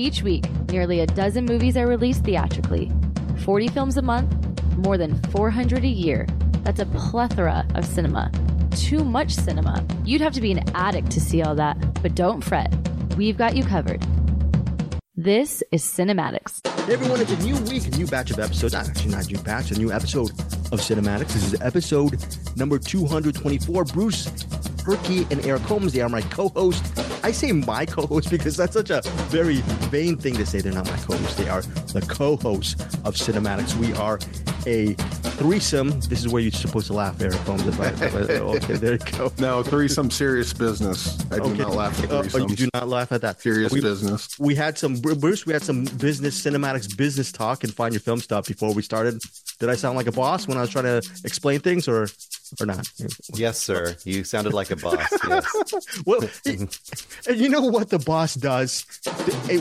Each week, nearly a dozen movies are released theatrically. 40 films a month, more than 400 a year. That's a plethora of cinema. Too much cinema. You'd have to be an addict to see all that, but don't fret. We've got you covered. This is CinemAddicts. Hey everyone, it's a new week, a new batch of episodes. Actually not a new batch, a new episode of CinemAddicts. This is episode number 224. Bruce Purkey and Eric Holmes, they are my co-host. I say my co-host because that's such a very vain thing to say. They're not my co-hosts. They are the co-hosts of CinemAddicts. We are a threesome. This is where you're supposed to laugh, Eric Holmes. If I, if I- okay, there you go. No, threesome serious business. I do Okay. not laugh at threesome. you do not laugh at that. serious We- business. we had some Bruce. We had some business CinemAddicts business talk and find your film stuff before we started. Did I sound like a boss when I was trying to explain things, or or not? Yes, sir. You sounded like a boss. Yes. Well, and you know what the boss does?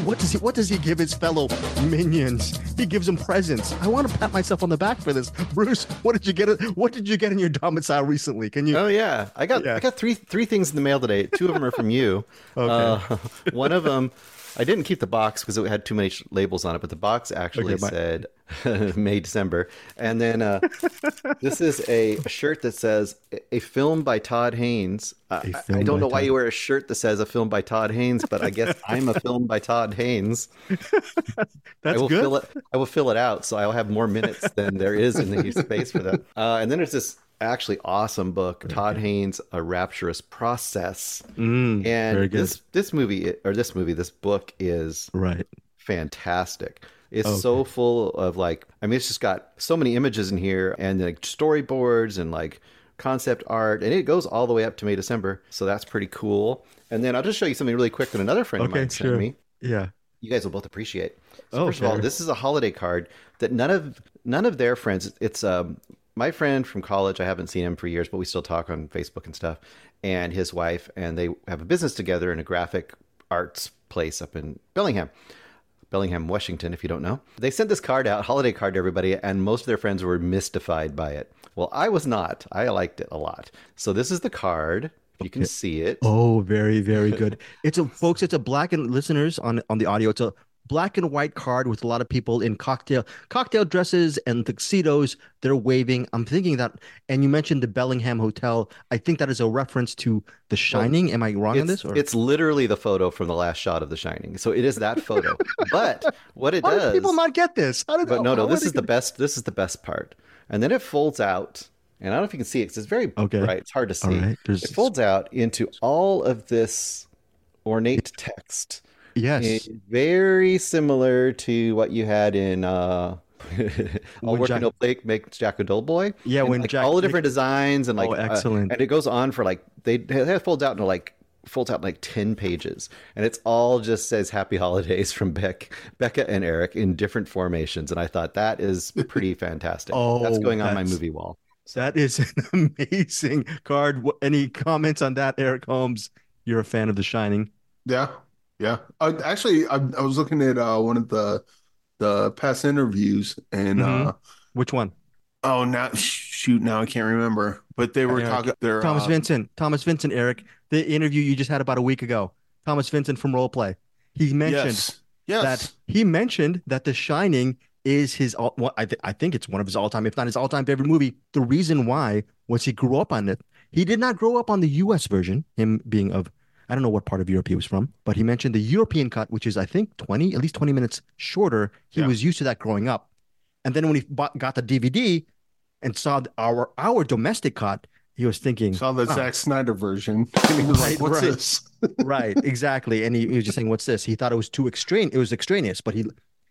What does he? What does he give his fellow minions? He gives them presents. I want to pat myself on the back for this, Bruce. What did you get? What did you get in your domicile recently? Can you? Oh yeah, I got Yeah. I got three three things in the mail today. Two of them are from you. Okay. Uh, one of them, I didn't keep the box because it had too many labels on it, but the box actually Okay, my- said May December. And then uh, this is a, shirt that says a, film by Todd Haynes. Uh, I- I, don't know why Todd- you wear a shirt that says a film by Todd Haynes, but I guess I'm a film by Todd Haynes. I That's will good. fill it. I will fill it out, so I'll have more minutes than there is in the space for that. Uh, and then there's this actually awesome book, Todd Haynes, A Rapturous Process. Mm, And this this movie or this movie, this book is right. fantastic. It's Okay. so full of like, I mean, it's just got so many images in here and like storyboards and like concept art, and it goes all the way up to May December. So that's pretty cool. And then I'll just show you something really quick that another friend of mine sure. sent me Yeah. you guys will both appreciate. So Oh, first of all, this is a holiday card that none of none of their friends. It's um my friend from college. I haven't seen him for years, but we still talk on Facebook and stuff. And his wife, and they have a business together in a graphic arts place up in Bellingham. Bellingham, Washington, if you don't know. They sent this card out, holiday card to everybody, and most of their friends were mystified by it. Well, I was not. I liked it a lot. So this is the card. You can see it. Oh, very, very good. It's a folks, it's a black and listeners on on the audio. It's a black and white card with a lot of people in cocktail cocktail dresses and tuxedos. They're waving. I'm thinking that, and you mentioned the Bellingham Hotel. I think that is a reference to The Shining. Am I wrong on this? Or it's literally the photo from the last shot of The Shining. So it is that photo. but what it how does, people not get this? How did? but no, no, this is the best. This is the best part. And then it folds out, and I don't know if you can see it because it's very Okay. bright. It's hard to see. Right. It folds out into all of this ornate text. Yes. It's very similar to what you had in uh All When Work Jack- and No Play makes Jack a dull boy. Yeah, And, when like, Jack- all the different designs and like Oh, uh, excellent. and it goes on for like they it folds out into like folds out like 10 pages and it's all just says happy holidays from Beck Becca and Eric in different formations and I thought that is pretty fantastic. Oh, that's going on my movie wall. That is an amazing card. Any comments on that, Eric Holmes? You're a fan of The Shining. Yeah, yeah. Uh, actually, I, I was looking at uh, one of the the past interviews, and Mhm. uh, Which one? oh, now shoot, now I can't remember. But they were Eric, talking. They're Thomas uh, Vincent. Thomas Vincent, Eric. The interview you just had about a week ago. Thomas Vincent from Roleplay. He mentioned Yes, yes. that he mentioned that The Shining is his. all- What I, th- I think it's one of his all-time, if not his all-time favorite movie. The reason why was he grew up on it. He did not grow up on the U.S. version. Him being of, I don't know what part of Europe he was from, but he mentioned the European cut, which is I think twenty, at least twenty minutes shorter. He Yeah. was used to that growing up, and then when he bought, got the DVD and saw our our domestic cut, he was thinking, saw the "Wow, Zack Snyder version, and he was Right, like, "What's right. this?" right exactly and he, he was just saying what's this he thought it was too extraneous it was extraneous but he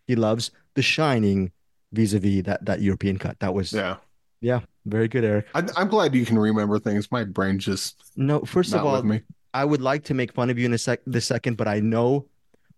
he loves the shining vis-a-vis that that european cut that was Yeah, yeah very good eric I, I'm glad you can remember things. My brain just no first of all me. I would like to make fun of you in a sec this second but i know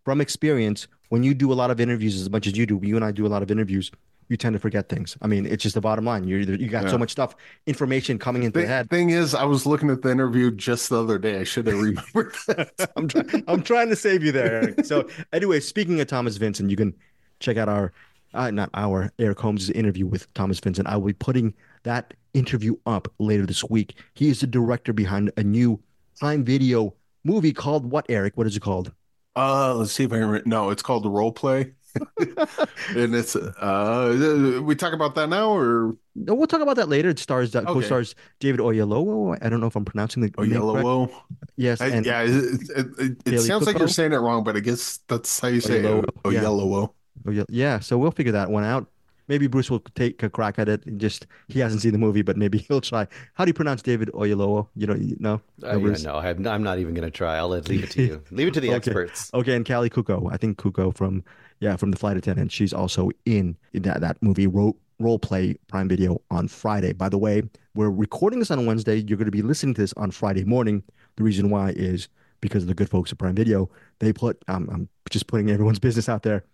from experience when you do a lot of interviews as much as you do you and i do a lot of interviews you tend to forget things i mean it's just the bottom line you're you got so much stuff information coming into the The head thing is, I was looking at the interview just the other day. I should have remembered that. I'm, try- I'm trying to save you there, Eric. So, anyway, speaking of Thomas Vincent, you can check out our, uh, not our, Eric Holmes' interview with Thomas Vincent. I will be putting that interview up later this week. He is the director behind a new Prime Video movie called what, Eric? What is it called? Uh, let's see if I can. No, it's called the role play, and it's uh. We talk about that now, or No, we'll talk about that later. It stars uh, Okay. co-stars David Oyelowo. I don't know if I'm pronouncing the name Yes, I, and yeah, it, it, it, it sounds like you're saying it wrong, but I guess that's how you say it. Oyelowo, Oh, yeah. Yeah. So we'll figure that one out. Maybe Bruce will take a crack at it. and Just he hasn't seen the movie, but maybe he'll try. How do you pronounce David Oyelowo? You know, you know. Uh, yeah, no, I'm, I'm not even going to try. I'll let- leave it to you. Leave it to the Okay. experts. Okay, and Kaley Cuoco. I think Cuoco from yeah from the flight attendant. She's also in, in that that movie role role play Prime Video on Friday. By the way, we're recording this on Wednesday. You're going to be listening to this on Friday morning. The reason why is because of the good folks at Prime Video. They put um, I'm just putting everyone's business out there.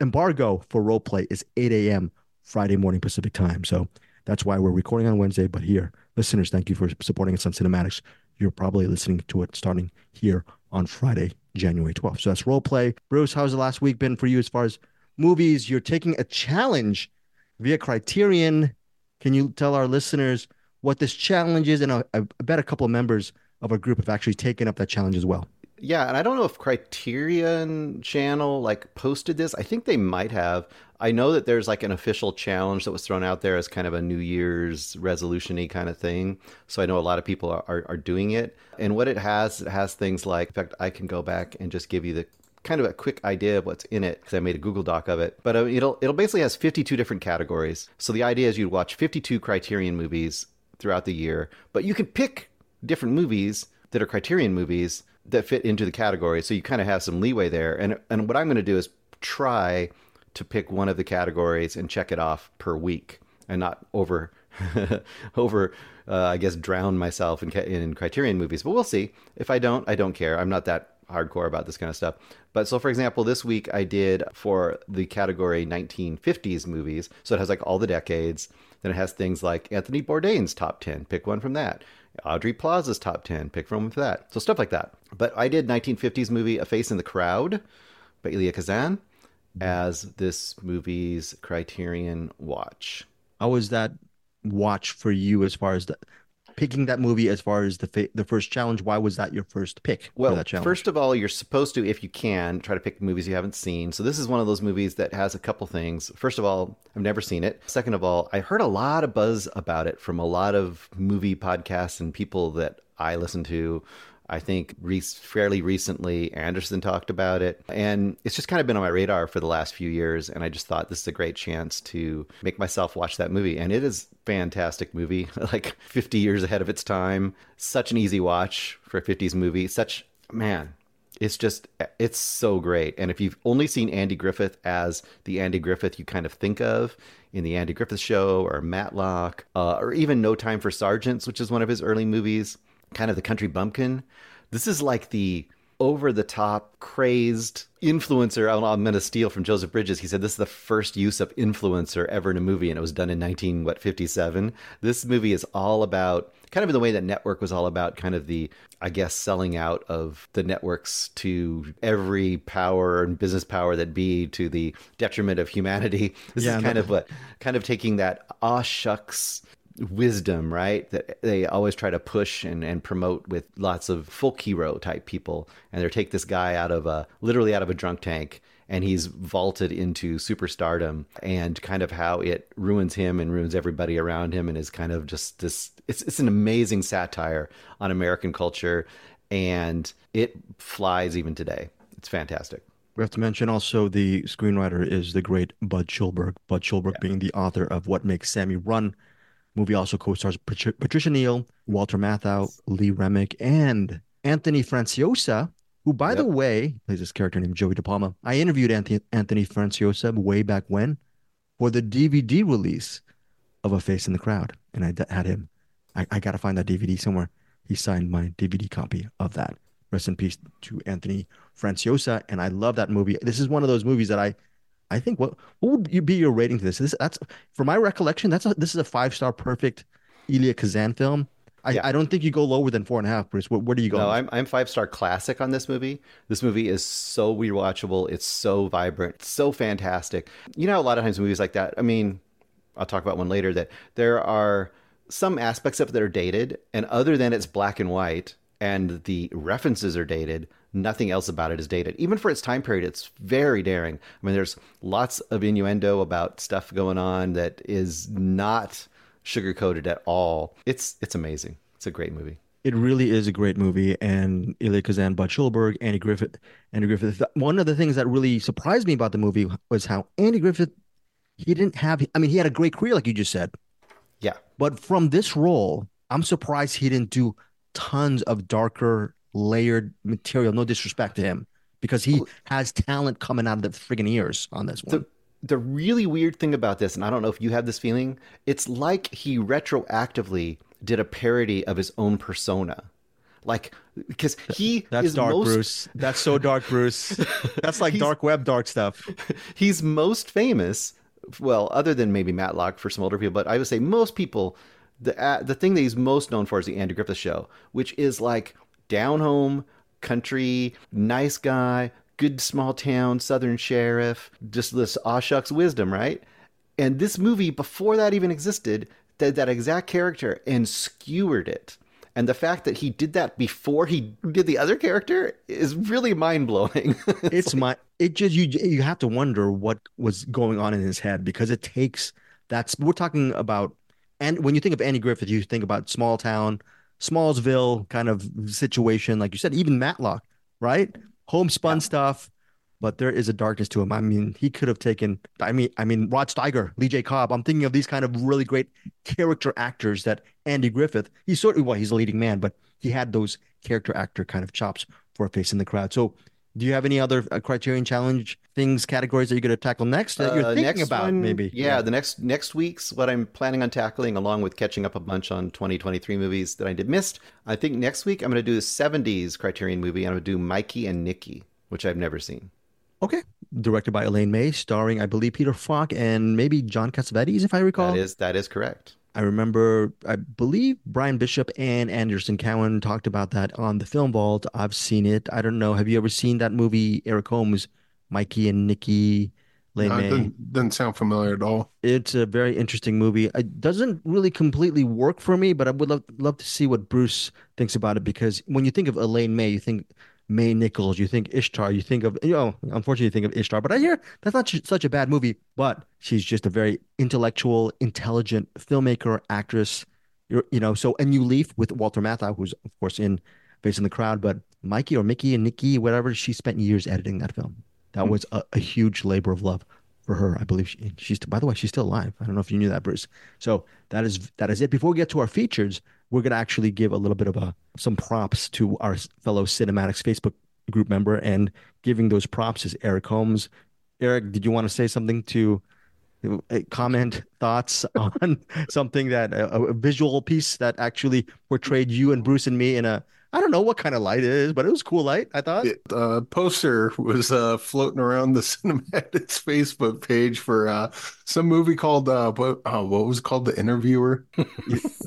Embargo for role play is 8 a.m. Friday morning Pacific time. So that's why we're recording on Wednesday. But here, listeners, thank you for supporting us on CinemAddicts. You're probably listening to it starting here on Friday, January 12th. So that's role play. Bruce, how's the last week been for you as far as movies? You're taking a challenge via Criterion. Can you tell our listeners what this challenge is? And I, I bet a couple of members of our group have actually taken up that challenge as well. Yeah, and I don't know if Criterion Channel like posted this. I think they might have. I know that there's like an official challenge that was thrown out there as kind of a New Year's resolution-y kind of thing. So I know a lot of people are, are, are doing it. And what it has, it has things like, in fact, I can go back and just give you the kind of a quick idea of what's in it because I made a Google Doc of it. But uh, it'll it'll basically has 52 different categories. So the idea is you'd watch 52 Criterion movies throughout the year, but you can pick different movies that are Criterion movies that fit into the category. So you kind of have some leeway there. And and what I'm going to do is try to pick one of the categories and check it off per week and not over over uh, I guess drown myself in, in Criterion movies. But we'll see. If I don't, I don't care. I'm not that hardcore about this kind of stuff. But so, for example, this week I did for the category 1950s movies. So it has like all the decades. Then it has things like Anthony Bourdain's top 10. Pick one from that. Aubrey Plaza's top 10. Pick from with that. So stuff like that. But I did 1950s movie A Face in the Crowd by Elia Kazan mm-hmm. as this movie's Criterion watch. Oh, How was that watch for you as far as the picking that movie as far as the fa- the first challenge? Why was that your first pick Well, for that challenge? first of all, you're supposed to, if you can, try to pick movies you haven't seen. So this is one of those movies that has a couple things. First of all, I've never seen it. Second of all, I heard a lot of buzz about it from a lot of movie podcasts and people that I listen to. I think re- fairly recently, Anderson talked about it. And it's just kind of been on my radar for the last few years. And I just thought this is a great chance to make myself watch that movie. And it is fantastic movie, like 50 years ahead of its time. Such an easy watch for a 50s movie. Such, man, it's just it's so great and if you've only seen andy griffith as the andy griffith you kind of think of in the andy griffith show or matlock uh, or even no time for sergeants which is one of his early movies kind of the country bumpkin this is like the over the top crazed influencer I don't know, i'm going to steal from joseph bridges. He said this is the first use of influencer ever in a movie and it was done in 19 what 57 this movie is all about kind of in the way that network was all about kind of the i guess selling out of the networks to every power and business power that be to the detriment of humanity. This Yeah, is kind no- of what kind of taking that aw shucks wisdom, right? That they always try to push and, and promote with lots of folk hero type people. And they take this guy out of a literally out of a drunk tank and he's vaulted into superstardom and kind of how it ruins him and ruins everybody around him and is kind of just this it's it's an amazing satire on American culture and it flies even today. It's fantastic. We have to mention also the screenwriter is the great Bud Schulberg. Bud Schulberg being the author of What Makes Sammy Run. Movie also co-stars Patri- Patricia Neal, Walter Matthau, Lee Remick, and Anthony Franciosa, who, by the way, plays this character named Joey De Palma. I interviewed Anthony, Anthony Franciosa way back when for the DVD release of A Face in the Crowd, and I d- had him. I, I got to find that DVD somewhere. He signed my DVD copy of that. Rest in peace to Anthony Franciosa, and I love that movie. This is one of those movies that I, I think what what would you be your rating to this? This that's for my recollection. That's a, this is a five star perfect Elia Kazan film. I, Yeah. I don't think you go lower than four and a half, Bruce. Where, where do you go? No, I'm I'm five star classic on this movie. This movie is so rewatchable. It's so vibrant, it's so fantastic. You know, a lot of times movies like that. I mean, I'll talk about one later. That there are some aspects of it that are dated, and other than it's black and white, and the references are dated. Nothing else about it is dated. Even for its time period, it's very daring. I mean, there's lots of innuendo about stuff going on that is not sugarcoated at all. It's it's amazing. It's a great movie. It really is a great movie, and Elia Kazan, Bud Schulberg, Andy Griffith, Andy Griffith. One of the things that really surprised me about the movie was how Andy Griffith, he didn't have. I mean, he had a great career, like you just said. Yeah. But from this role, I'm surprised he didn't do tons of darker, layered material. No disrespect to him, because he has talent coming out of the friggin' ears on this one. The, the really weird thing about this, and I don't know if you have this feeling, it's like he retroactively did a parody of his own persona. Like, because he That's is dark, most, Bruce. That's so dark, Bruce. That's like dark web, dark stuff. he's most famous. Well, other than maybe Matlock for some older people, but I would say most people, the uh, the thing that he's most known for is the Andy Griffith Show, which is like down home, country, nice guy, good small town, southern sheriff, just this aw shucks wisdom, right? And this movie, before that even existed, did that exact character and skewered it. And the fact that he did that before he did the other character is really mind blowing. it's my it just you you have to wonder what was going on in his head because it takes that's we're talking about and when you think of Andy Griffith you think about small town Smallsville kind of situation like you said even Matlock right? Homespun Yeah. stuff but there is a darkness to him. I mean he could have taken I mean I mean Rod Steiger Lee J. Cobb I'm thinking of these kind of really great character actors that Andy Griffith he's certainly of well he's a leading man but he had those character actor kind of chops for a face in the crowd. So do you have any other uh, Criterion Challenge things categories that you're going to tackle next that you're Uh, thinking about? one- maybe. Yeah, the next next week's what I'm planning on tackling, along with catching up a bunch on 2023 movies that I did missed. I think next week I'm going to do the 70s Criterion movie. I'm going to do Mikey and Nicky, which I've never seen. Okay. Directed by Elaine May, starring I believe Peter Falk and maybe John Cassavetes, if I recall. That is that is correct. I remember, I believe Brian Bishop and Anderson Cowan talked about that on the Film Vault. I've seen it. I don't know. Have you ever seen that movie, Eric Holmes, Mikey and Nicky, Elaine No, it May? doesn't, doesn't sound familiar at all. It's a very interesting movie. It doesn't really completely work for me, but I would love love to see what Bruce thinks about it because when you think of Elaine May, you think May Nichols, you think Ishtar, you think of you know, unfortunately, you think of Ishtar. But I hear that's not such a bad movie. But she's just a very intellectual, intelligent filmmaker, actress. You're, you know, so and you leave with Walter Matthau, who's of course in facing the Crowd, but Mikey or Mickey and Nicky, whatever, she spent years editing that film. That hmm. was a, a huge labor of love for her. I believe she, she's by the way, she's still alive. I don't know if you knew that, Bruce. So that is that is it. Before we get to our features, we're gonna actually give a little bit of a some props to our fellow CinemAddicts Facebook group member, and giving those props is Eric Holmes. Eric, did you want to say something to uh, comment thoughts on something that a, a visual piece that actually portrayed you and Bruce and me in a I don't know what kind of light it is, but it was cool light. I thought. It, uh, poster was uh, floating around the CinemAddicts Facebook page for uh, some movie called uh, what? Uh, what was it called? The Interviewer.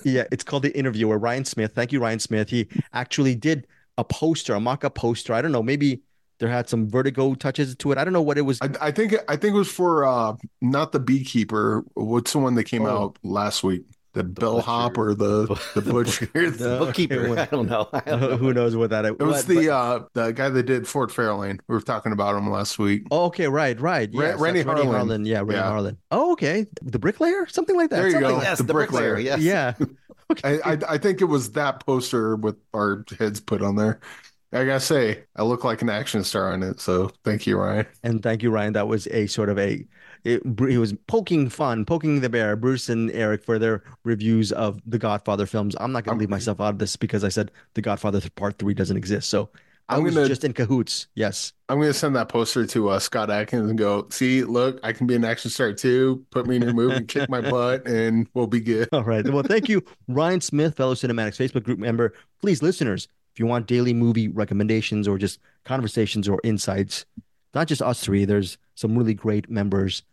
Yeah, it's called The Interviewer. Ryan Smith. Thank you, Ryan Smith. He actually did a poster, a mock-up poster. I don't know, maybe there had some vertigo touches to it. I don't know what it was. I, I think I think it was for uh, not the Beekeeper. What's the one that came Oh. out last week? The, bellhop Butcher. or the the butcher. The- Bookkeeper. okay, I don't know. I don't know. Who knows what that It was the uh the guy that did Ford Fairlane. We were talking about him last week. Oh, okay, right, right. Ra- Yes, Renny that's Harlin. Yeah, Renny Yeah. Harlin. Oh, okay. The bricklayer? Something like that. There you Something go. like Yes, The the, bricklayer. bricklayer. Yes. Yeah. Okay. I, I I think it was that poster with our heads put on there. I gotta say, I look like an action star on it. So thank you, Ryan. And thank you, Ryan. That was a sort of a, it, he was poking fun, poking the bear, Bruce and Eric for their reviews of the Godfather films. I'm not going to leave myself out of this because I said the Godfather Part Three doesn't exist. So I I'm was gonna- just in cahoots. Yes. I'm gonna send that poster to uh, Scott Adkins and go, see, look, I can be an action star too. Put me in your movie, kick my butt, and we'll be good. All right. Well, thank you, Ryan Smith, fellow CinemAddicts Facebook group member. Please, listeners, if you want daily movie recommendations or just conversations or insights, not just us three, there's some really great members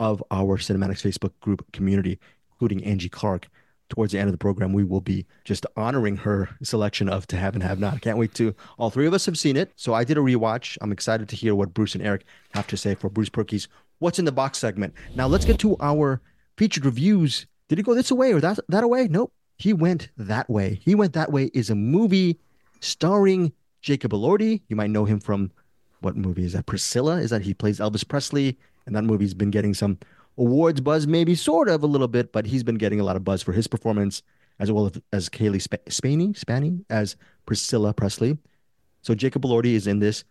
of our CinemAddicts Facebook group community, including Angie Clark. Towards the end of the program, we will be just honoring her selection of To Have and Have Not. I Can't wait to. All three of us have seen it, so I did a rewatch. I'm excited to hear what Bruce and Eric have to say for Bruce Purkey's What's in the Box segment. Now let's get to our featured reviews. Did he go this way or that that away? Nope. He went that way. He went that way is a movie starring Jacob Elordi. You might know him from what movie is that? Priscilla. Is that he plays Elvis Presley? And that movie's been getting some awards buzz, maybe sort of a little bit, but he's been getting a lot of buzz for his performance as well as, Cailee Sp- Spaeny, Spaeny as Priscilla Presley. So Jacob Elordi is in this,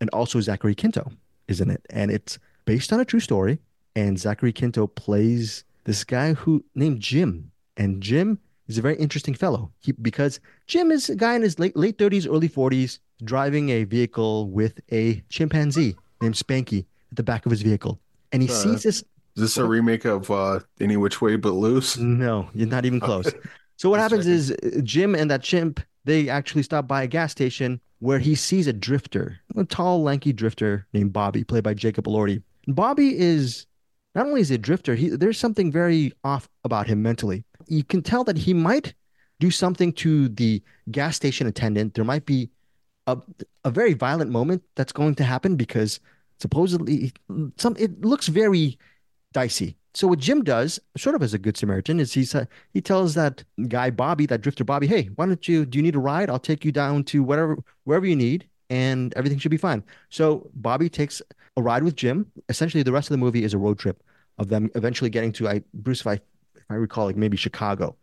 and also Zachary Quinto is in it, and it's based on a true story. And Zachary Quinto plays this guy who named Jim, and Jim is a very interesting fellow he, because Jim is a guy in his late late thirties, early forties, driving a vehicle with a chimpanzee named Spanky at the back of his vehicle, and he Uh, sees this. Is this a remake of uh, Any Which Way But Loose? No, you're not even close. So what happens is uh, Jim and that chimp they actually stop by a gas station where he sees a drifter, a tall, lanky drifter named Bobby, played by Jacob Elordi. Bobby is not only is he a drifter, he there's something very off about him mentally. You can tell that he might do something to the gas station attendant. There might be a a very violent moment that's going to happen because supposedly some it looks very dicey. So what Jim does, sort of as a good Samaritan, is he's uh, he tells that guy Bobby, that drifter Bobby, hey, why don't you? Do you need a ride? I'll take you down to whatever wherever you need, and everything should be fine. So Bobby takes a ride with Jim. Essentially, the rest of the movie is a road trip of them eventually getting to I Bruce, if I if I recall, like maybe Chicago.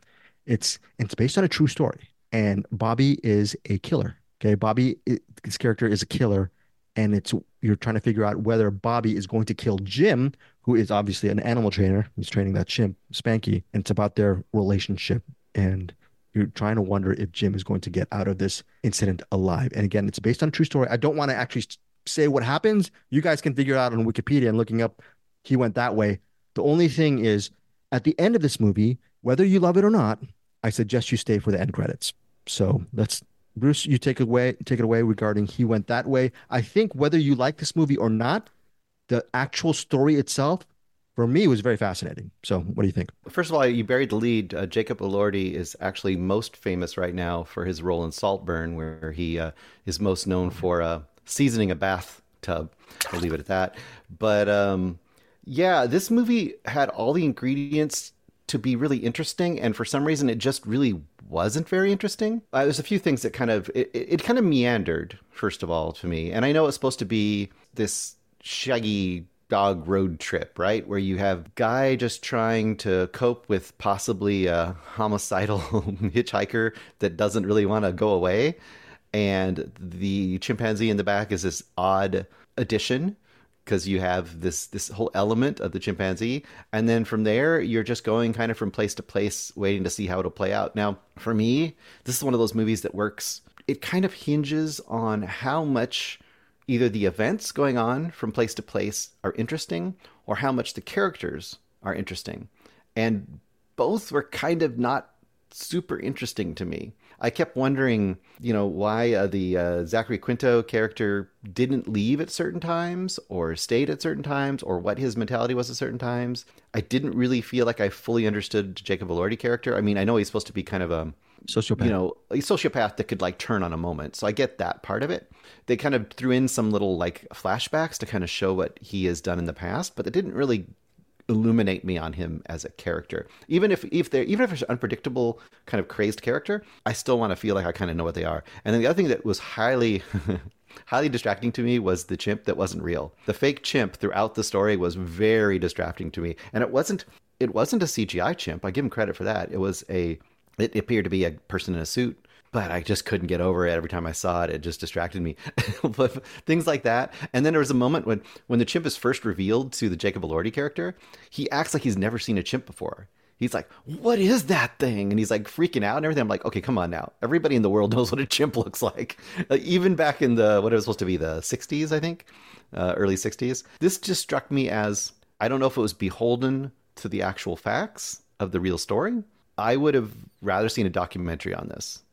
It's it's based on a true story, and Bobby is a killer. Okay, Bobby, i- his character is a killer, and it's you're trying to figure out whether Bobby is going to kill Jim, who is obviously an animal trainer. He's training that chimp, Spanky, and it's about their relationship. And you're trying to wonder if Jim is going to get out of this incident alive. And again, it's based on a true story. I don't want to actually say what happens. You guys can figure it out on Wikipedia and looking up he went that way. The only thing is, at the end of this movie, whether you love it or not, I suggest you stay for the end credits. So let's Bruce, you take away. Take it away regarding he went that way. I think whether you like this movie or not, the actual story itself, for me, was very fascinating. So, what do you think? First of all, you buried the lead. Uh, Jacob Elordi is actually most famous right now for his role in Saltburn, where he uh, is most known for uh, seasoning a bathtub. I'll leave it at that. But um, yeah, this movie had all the ingredients to be really interesting, and for some reason, it just really wasn't very interesting. Uh, there's a few things that kind of it, it, it kind of meandered. First of all, to me, and I know it's supposed to be this shaggy dog road trip, right? Where you have guy just trying to cope with possibly a homicidal hitchhiker that doesn't really want to go away, and the chimpanzee in the back is this odd addition because you have this this whole element of the chimpanzee. And then from there you're just going kind of from place to place waiting to see how it'll play out. Now for me this is one of those movies that works. It kind of hinges on how much either the events going on from place to place are interesting or how much the characters are interesting. And both were kind of not super interesting to me. I kept wondering, you know, why uh, the uh, Zachary Quinto character didn't leave at certain times or stayed at certain times or what his mentality was at certain times. I didn't really feel like I fully understood Jacob Elordi character. I mean, I know he's supposed to be kind of a Sociopath. you know, a sociopath that could like turn on a moment. So I get that part of it. They kind of threw in some little like flashbacks to kind of show what he has done in the past, but it didn't really illuminate me on him as a character. Even if if they're even if it's an unpredictable kind of crazed character, I still want to feel like I kind of know what they are. And then the other thing that was highly highly distracting to me was the chimp that wasn't real. The fake chimp throughout the story was very distracting to me. And it wasn't it wasn't a CGI chimp. I give him credit for that. It was a it appeared to be a person in a suit but I just couldn't get over it every time I saw it. It just distracted me. things like that. And then there was a moment when when the chimp is first revealed to the Jacob Elordi character, he acts like he's never seen a chimp before. He's like, "What is that thing?" And he's like freaking out and everything. I'm like, "Okay, come on now. Everybody in the world knows what a chimp looks like. Like, even back in the what it was supposed to be the 60s, I think, uh, early 60s. This just struck me as I don't know if it was beholden to the actual facts of the real story. I would have rather seen a documentary on this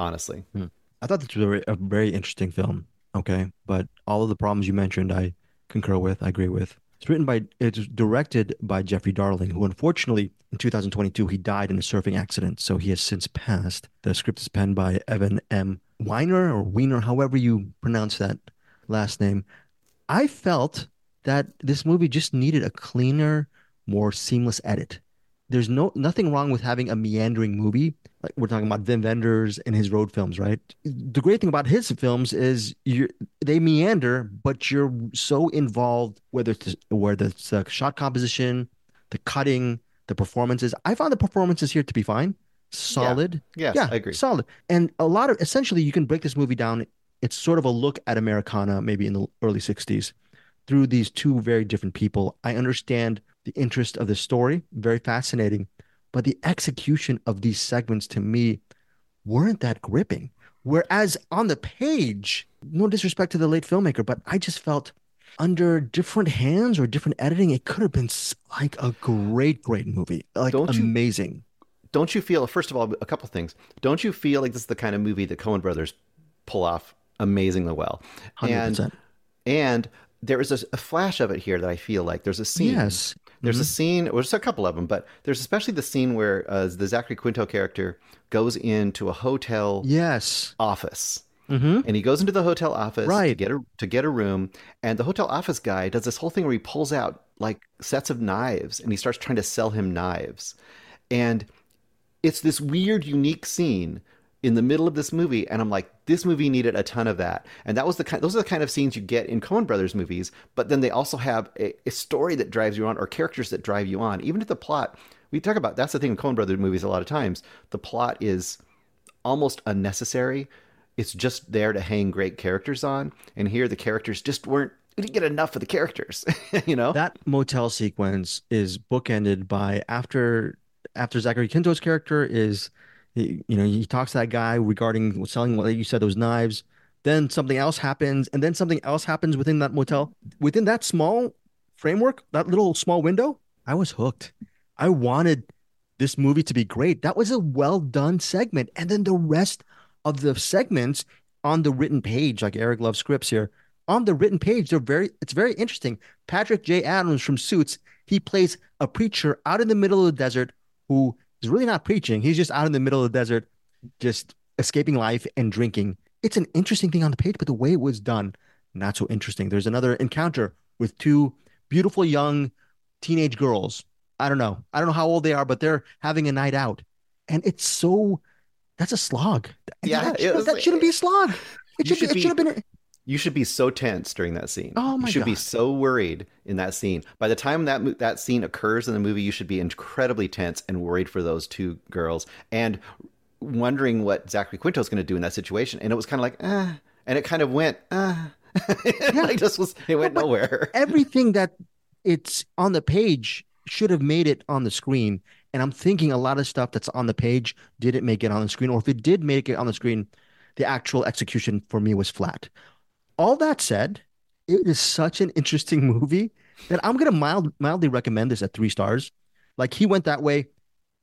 honestly. Hmm. I thought this was a very, a very interesting film. Okay, but all of the problems you mentioned, I concur with. I agree with. It's written by, it's directed by Jeffrey Darling, who unfortunately in 2022 he died in a surfing accident, so he has since passed. The script is penned by Evan M. Weiner or Weiner, however you pronounce that last name. I felt that this movie just needed a cleaner, more seamless edit. There's no nothing wrong with having a meandering movie. Like we're talking about Wim Wenders and his road films, right? The great thing about his films is you they meander, but you're so involved whether it's whether it's the shot composition, the cutting, the performances. I found the performances here to be fine, solid. Yes, yeah, I agree. solid. And a lot of essentially, you can break this movie down. It's sort of a look at Americana, maybe in the early '60s, through these two very different people. I understand the interest of the story, very fascinating, but the execution of these segments to me weren't that gripping. Whereas on the page, no disrespect to the late filmmaker, but I just felt under different hands or different editing, it could have been like a great, great movie. Like Don't you- amazing. Don't you feel, first of all, a couple things. Don't you feel like this is the kind of movie that Coen brothers pull off amazingly well? 100%. And, and there is a, a flash of it here that I feel like there's a scene. Yes. There's a scene, well, there's a couple of them, but there's especially the scene where uh, the Zachary Quinto character goes into a hotel Yes. office. Mm-hmm. And he goes into the hotel office to Right. get a to get a room, and the hotel office guy does this whole thing where he pulls out like sets of knives and he starts trying to sell him knives. And it's this weird, unique scene in the middle of this movie, and I'm like, this movie needed a ton of that. And that was the kind; those are the kind of scenes you get in Coen Brothers movies. But then they also have a, a story that drives you on, or characters that drive you on. Even if the plot, we talk about that's the thing in Coen Brothers movies a lot of times. The plot is almost unnecessary. It's just there to hang great characters on. And here, the characters just weren't. We didn't get enough of the characters, you know. That motel sequence is bookended by after after Zachary Quinto's character is, you know, he talks to that guy regarding selling what you said those knives. Then something else happens, and then something else happens within that motel. Within that small framework, that little small window, I was hooked. I wanted this movie to be great. That was a well done segment, and then the rest of the segments on the written page, like Eric loves scripts here. On the written page, they're very. It's very interesting. Patrick J. Adams from Suits, he plays a preacher out in the middle of the desert who is really not preaching. He's just out in the middle of the desert, just escaping life and drinking. It's an interesting thing on the page, but the way it was done, not so interesting. There's another encounter with two beautiful young teenage girls. I don't know. I don't know how old they are, but they're having a night out. And it's so that's a slog. Yeah, that, was that like- shouldn't be a slog. It should, should be, it should have be- been You should be so tense during that scene. Oh my You should be so worried in that scene. By the time that that scene occurs in the movie, you should be incredibly tense and worried for those two girls and wondering what Zachary Quinto is going to do in that situation. And it was kind of like, ah, and it kind of went, ah. like just was it went nowhere. everything that it's on the page should have made it on the screen. And I'm thinking a lot of stuff that's on the page didn't make it on the screen, or if it did make it on the screen, the actual execution for me was flat. All that said, it is such an interesting movie that I'm gonna mild, mildly recommend this at three stars. Like he went that way.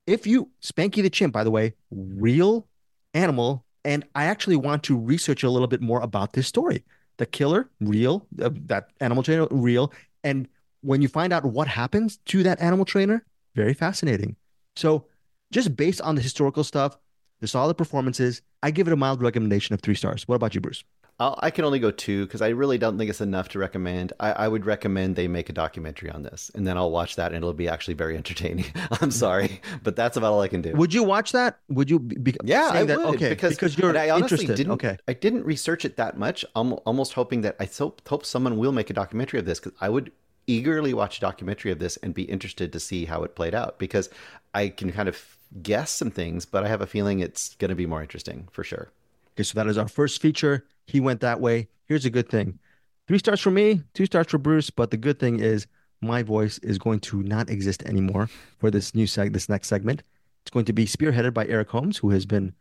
If you Spanky the Chimp, by the way, real animal, and I actually want to research a little bit more about this story. The killer, real, uh, that animal trainer, real, and when you find out what happens to that animal trainer, very fascinating. So, just based on the historical stuff, the solid performances, I give it a mild recommendation of three stars. What about you, Bruce? I'll, I can only go two because I really don't think it's enough to recommend. I, I would recommend they make a documentary on this, and then I'll watch that, and it'll be actually very entertaining. I'm sorry, but that's about all I can do. Would you watch that? Would you? Be, Yeah, I that, would Okay, because, you're I honestly interested. didn't. Okay, I didn't research it that much. I'm almost hoping that I hope hope someone will make a documentary of this because I would eagerly watch a documentary of this and be interested to see how it played out because I can kind of guess some things, but I have a feeling it's going to be more interesting for sure. Okay, so that is our first feature. He went that way. Here's a good thing. Three stars for me, two stars for Bruce. But the good thing is my voice is going to not exist anymore for this new seg this next segment. It's going to be spearheaded by Eric Holmes, who has been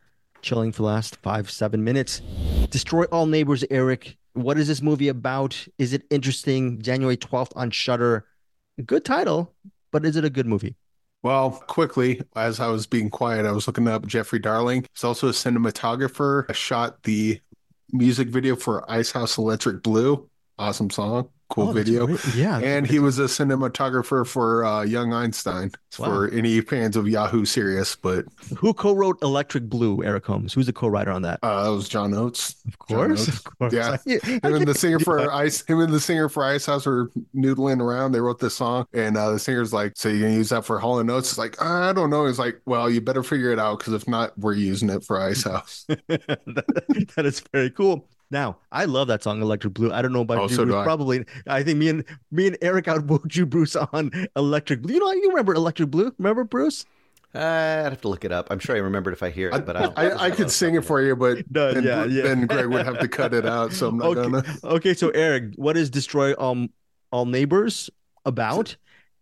chilling for the last five, seven minutes. Destroy All Neighbors, Eric. What is this movie about? Is it interesting? January 12th on Shudder. Good title, but is it a good movie? Well, quickly, as I was being quiet, I was looking up Jeffrey Darling. He's also a cinematographer. Shot the music video for Icehouse Electric Blue. Awesome song. Cool Oh, video. great. Yeah, And he was a cinematographer for uh, Young Einstein for any fans of Yahoo Serious, but who co-wrote Electric Blue? Eric Holmes. Who's the co-writer on that? uh, that was John Oates. Of course, Oates. of course. Yeah. I- Him and the singer for Ice, him and the singer for Icehouse were noodling around. They wrote this song, and uh, the singer's like, "So you're gonna use that for Hall and Oates?" It's like, I don't know. He's like, "Well, you better figure it out because if not, we're using it for Icehouse." that that is very cool. Now, I love that song, Electric Blue. I don't know about Oh, you, so Bruce. I. Probably, I think me and me and Eric outvote you, Bruce, on Electric Blue. You know, you remember Electric Blue? Remember, Bruce? Uh, I'd have to look it up. I'm sure I remembered if I hear it, but I don't. I, I could sing it for you, but No, then, yeah, yeah. then Greg would have to cut it out, so I'm not Okay, gonna. okay. So, Eric, what is Destroy All All Neighbors about?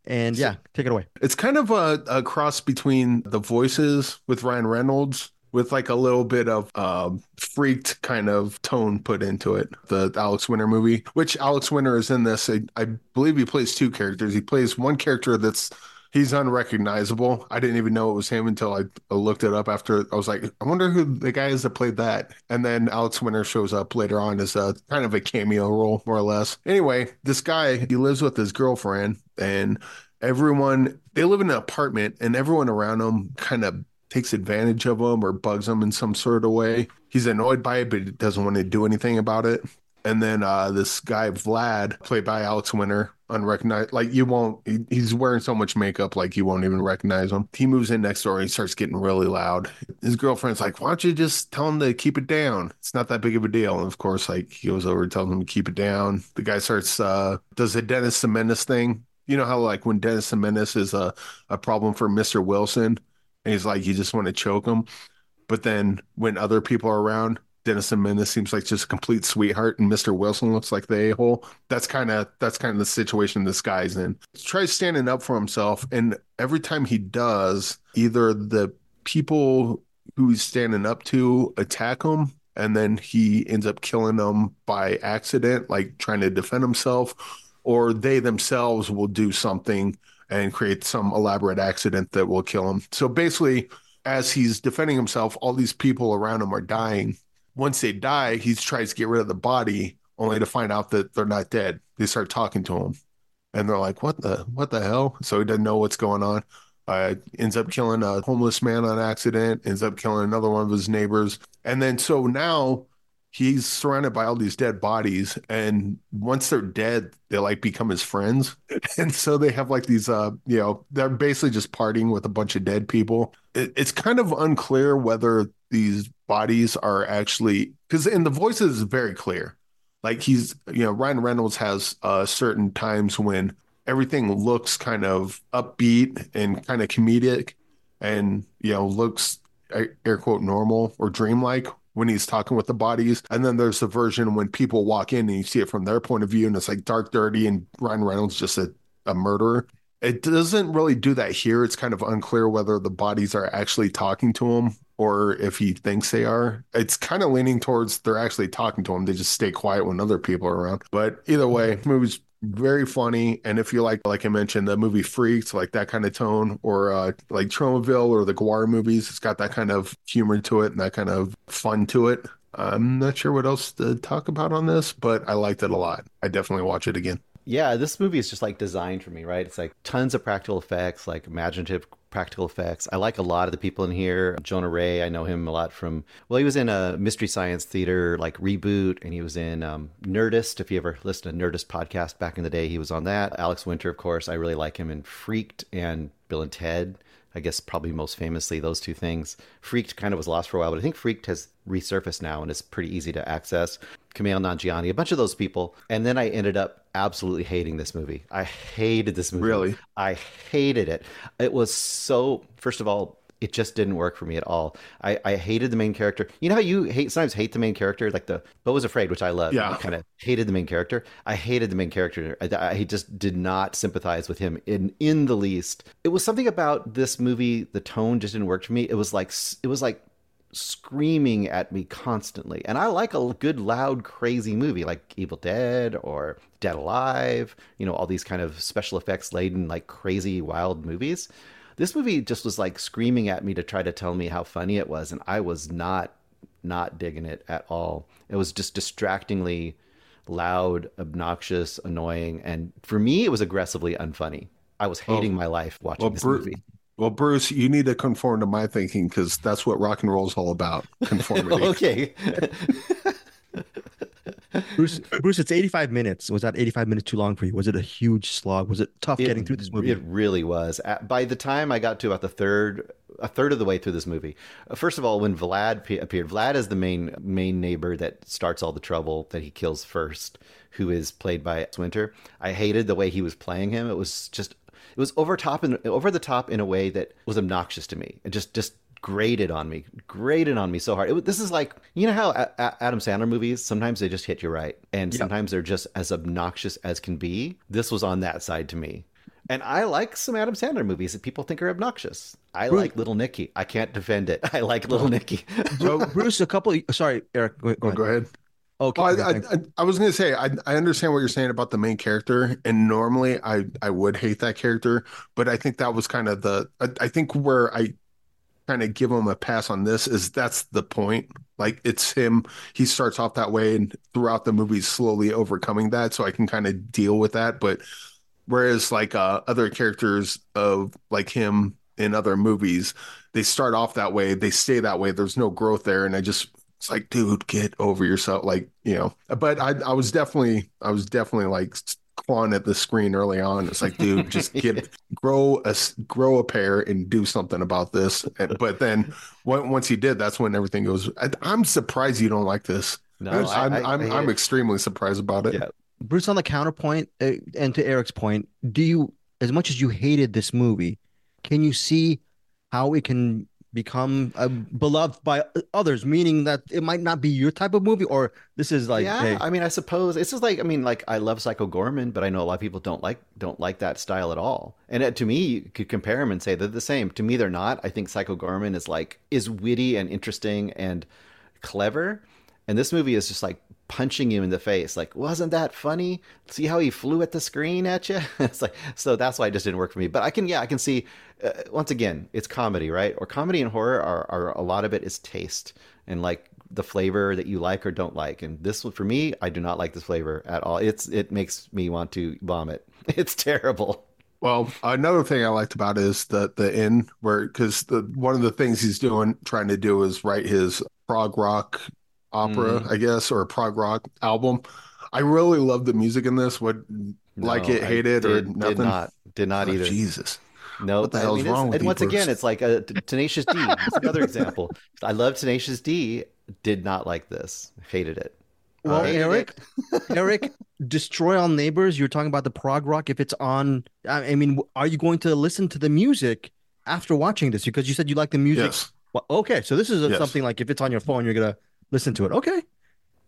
And yeah, take it away. It's kind of a, a cross between the voices with Ryan Reynolds with like a little bit of um, freaked kind of tone put into it. The Alex Winter movie, which Alex Winter is in this. I, I believe he plays two characters. He plays one character that's he's unrecognizable. I didn't even know it was him until I, I looked it up after. I was like, I wonder who the guy is that played that. And then Alex Winter shows up later on as a kind of a cameo role, more or less. Anyway, this guy he lives with his girlfriend and everyone they live in an apartment and everyone around him kind of takes advantage of him or bugs him in some sort of way. He's annoyed by it, but he doesn't want to do anything about it. And then uh, this guy Vlad, played by Alex Winter, unrecognized. Like you won't. He, he's wearing so much makeup, like you won't even recognize him. He moves in next door and he starts getting really loud. His girlfriend's like, "Why don't you just tell him to keep it down? It's not that big of a deal." And of course, like he goes over, and tells him to keep it down. The guy starts uh, does the Dennis the Menace thing. You know how like when Dennis the Menace is a a problem for Mister Wilson, he's like, you just want to choke him. But then when other people are around, Dennis the Menace seems like just a complete sweetheart, and Mr. Wilson looks like the a-hole. That's kind of that's kind of the situation this guy's in. He tries standing up for himself, and every time he does, either the people who he's standing up to attack him, and then he ends up killing them by accident, like trying to defend himself, or they themselves will do something and create some elaborate accident that will kill him. So basically, as he's defending himself, all these people around him are dying. Once they die, he tries to get rid of the body, only to find out that they're not dead. They start talking to him, and they're like, "What the what the hell?" So he doesn't know what's going on. Uh, ends up killing a homeless man on accident. Ends up killing another one of his neighbors, and then so now he's surrounded by all these dead bodies and once they're dead they like become his friends. And so they have like these uh you know they're basically just partying with a bunch of dead people. It, it's kind of unclear whether these bodies are actually because in the voices is very clear. Like he's you know ryan reynolds has uh certain times when everything looks kind of upbeat and kind of comedic and you know looks air quote normal or dreamlike when he's talking with the bodies. And then there's the version when people walk in and you see it from their point of view and it's like dark, dirty, and Ryan Reynolds just a, a murderer. It doesn't really do that here. It's kind of unclear whether the bodies are actually talking to him or if he thinks they are. It's kind of leaning towards they're actually talking to him. They just stay quiet when other people are around. But either way, movie's very funny. And if you like, like I mentioned, the movie Freaks, like that kind of tone, or uh, like Tromaville or the Guar movies, it's got that kind of humor to it and that kind of fun to it. I'm not sure what else to talk about on this, but I liked it a lot. I definitely watch it again. Yeah, this movie is just like designed for me, right? It's like tons of practical effects, like imaginative practical effects. I like a lot of the people in here. Jonah Ray, I know him a lot from, well, he was in a Mystery Science Theater like reboot, and he was in um, Nerdist. If you ever listened to Nerdist podcast back in the day, he was on that. Alex Winter, of course, I really like him in Freaked and Bill and Ted. I guess probably most famously those two things. Freaked kind of was lost for a while, but I think Freaked has resurfaced now and is pretty easy to access. Kumail Nanjiani, a bunch of those people. And then I ended up absolutely hating this movie. I hated this movie. Really? I hated it. It was so, first of all, it just didn't work for me at all. I, I hated the main character. You know how you hate sometimes hate the main character, like the Beau was afraid, which I love. Yeah. kind of hated the main character. I hated the main character. I, I just did not sympathize with him in in the least. It was something about this movie. The tone just didn't work for me. It was like it was like screaming at me constantly. And I like a good, loud, crazy movie like Evil Dead or Dead Alive, you know, all these kind of special effects laden, like crazy, wild movies. This movie just was like screaming at me to try to tell me how funny it was. And I was not, not digging it at all. It was just distractingly loud, obnoxious, annoying, and for me, it was aggressively unfunny. I was oh, hating Oh. my life watching Well, this Bru- movie. Well, Bruce, you need to conform to my thinking because that's what rock and roll is all about. Conformity. okay. Bruce, Bruce, it's 85 minutes. Was that 85 minutes too long for you? Was it a huge slog? Was it tough It- getting through this movie? It really was. At- By the time I got to about the third, a third of the way through this movie, uh, first of all, when Vlad pe- appeared, Vlad is the main main neighbor that starts all the trouble that he kills first, who is played by Winter. I hated the way he was playing him. It was just, it was over top and over the top in a way that was obnoxious to me. It just just grated on me, grated on me so hard. It, this is like you know how A- A- Adam Sandler movies sometimes they just hit you right, and sometimes they're just as obnoxious as can be. This was on that side to me. And I like some Adam Sandler movies that people think are obnoxious. I like Little Nicky. I can't defend it. I like Little Nicky. Bru- Bruce, a couple. sorry, Eric. Go, go Oh, ahead. go ahead. Okay. Okay, I, I. I, was going to say, I, I understand what you're saying about the main character, and normally I, I would hate that character, but I think that was kind of the, I, I think where I kind of give him a pass on this is that's the point. Like it's him, he starts off that way, and throughout the movie, slowly overcoming that, so I can kind of deal with that. But whereas like uh, other characters of like him in other movies, they start off that way, they stay that way. There's no growth there, and I just it's like, dude, get over yourself. Like you know, but I I was definitely I was definitely like clawing at the screen early on. It's like, dude, just get grow a grow a pair and do something about this. And, but then once he did, that's when everything goes. I, I'm surprised you don't like this. No, I'm I- I'm, I- I'm, I it. extremely surprised about it. Yeah. Bruce, on the counterpoint, uh, and to Eric's point, do you, as much as you hated this movie, can you see how it can become uh, beloved by others? Meaning that it might not be your type of movie, or this is like, yeah, hey, I mean, I suppose it's just like I mean, like I love Psycho Goreman, but I know a lot of people don't like don't like that style at all. And uh, to me, you could compare them and say they're the same. To me, they're not. I think Psycho Goreman is like is witty and interesting and clever, and this movie is just like punching you in the face. Like, wasn't that funny? See how he flew at the screen at you? it's like so that's why it just didn't work for me. But I can yeah, I can see. Uh, once again, it's comedy, right? Or comedy and horror are, are a lot of it is taste and like the flavor that you like or don't like. And this for me, I do not like this flavor at all. It's it makes me want to vomit. It's terrible. Well, another thing I liked about it is the the end where because the one of the things he's doing trying to do is write his prog rock opera, Mm. I guess, or a prog rock album. I really love the music in this. What like it, I hate it, or did, nothing? Did not. Did not Oh, either. Jesus. No, What the I hell's mean, wrong with And once Bruce? again, it's like a Tenacious D. It's another example. I love Tenacious D. Did not like this. Hated it. well, Hated Eric. Eric, destroy all neighbors. You're talking about the prog rock. If it's on, I I mean, are you going to listen to the music after watching this? Because you said you like the music. Yes. Well, okay, so this is a, Yes. something like if it's on your phone, you're gonna listen to it. Okay,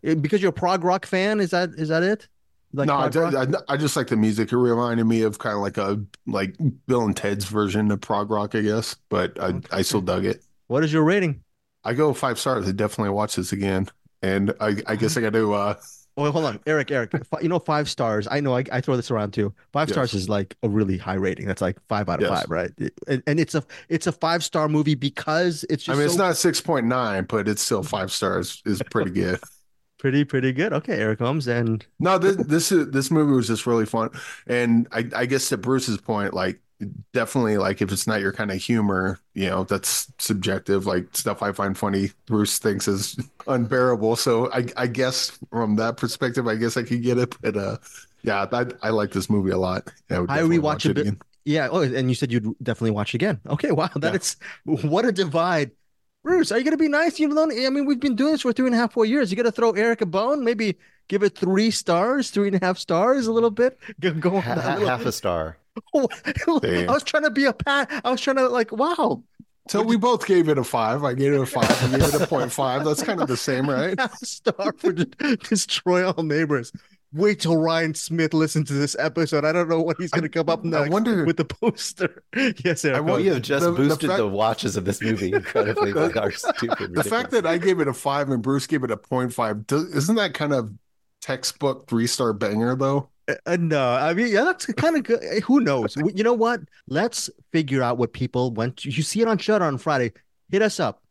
Eh, because you're a prog rock fan. Is that is that it? Like no, I. I, I just like the music. It reminded me of kind of like a like Bill and Ted's version of prog rock, I guess. But I, I still dug it. What is your rating? I go five stars. I definitely watch this again. And I, I guess I got to uh Oh, hold on, Eric. Eric, you know five stars. I know. I, I throw this around too. Five Yes. stars is like a really high rating. That's like five out of Yes. five, right? And, and it's a it's a five star movie because it's I just mean, it's not six point nine, but it's still five stars. is pretty good. pretty pretty good. Okay, Eric Holmes, and No, this this is this movie was just really fun, and I I guess to Bruce's point, like definitely like if it's not your kind of humor, you know, that's subjective. Like stuff I find funny, Bruce thinks is unbearable. So I I guess from that perspective, I guess I could get it. But uh, yeah, I I like this movie a lot. I would I rewatch watch it bit- again. yeah. Oh, and you said you'd definitely watch it again. Okay, wow, Yeah. that's what a divide. Bruce, are you gonna be nice? Even though I mean we've been doing this for three and a half, four years. You gotta throw Eric a bone. Maybe give it three stars, three and a half stars, a little bit. Go, go on Ha- that ha- little- half a star. I was trying to be a pat. I was trying to like, wow, So we both gave it a five. I gave it a five. I gave it a point five. That's kind of the same, right? half a star for de- destroy all neighbors. Wait till Ryan Smith listens to this episode. I don't know what he's going to come up with. I wonder- with the poster. yes, Eric. I go wonder- We have just the- the boosted the, fact- watches of this movie incredibly by our stupid. The fact that I gave it a five and Bruce gave it a point five, does, isn't that kind of textbook three star banger though? Uh, no, I mean, yeah, that's kind of good. Who knows? You know what? Let's figure out what people went to. You see it on Shudder on Friday. Hit us up.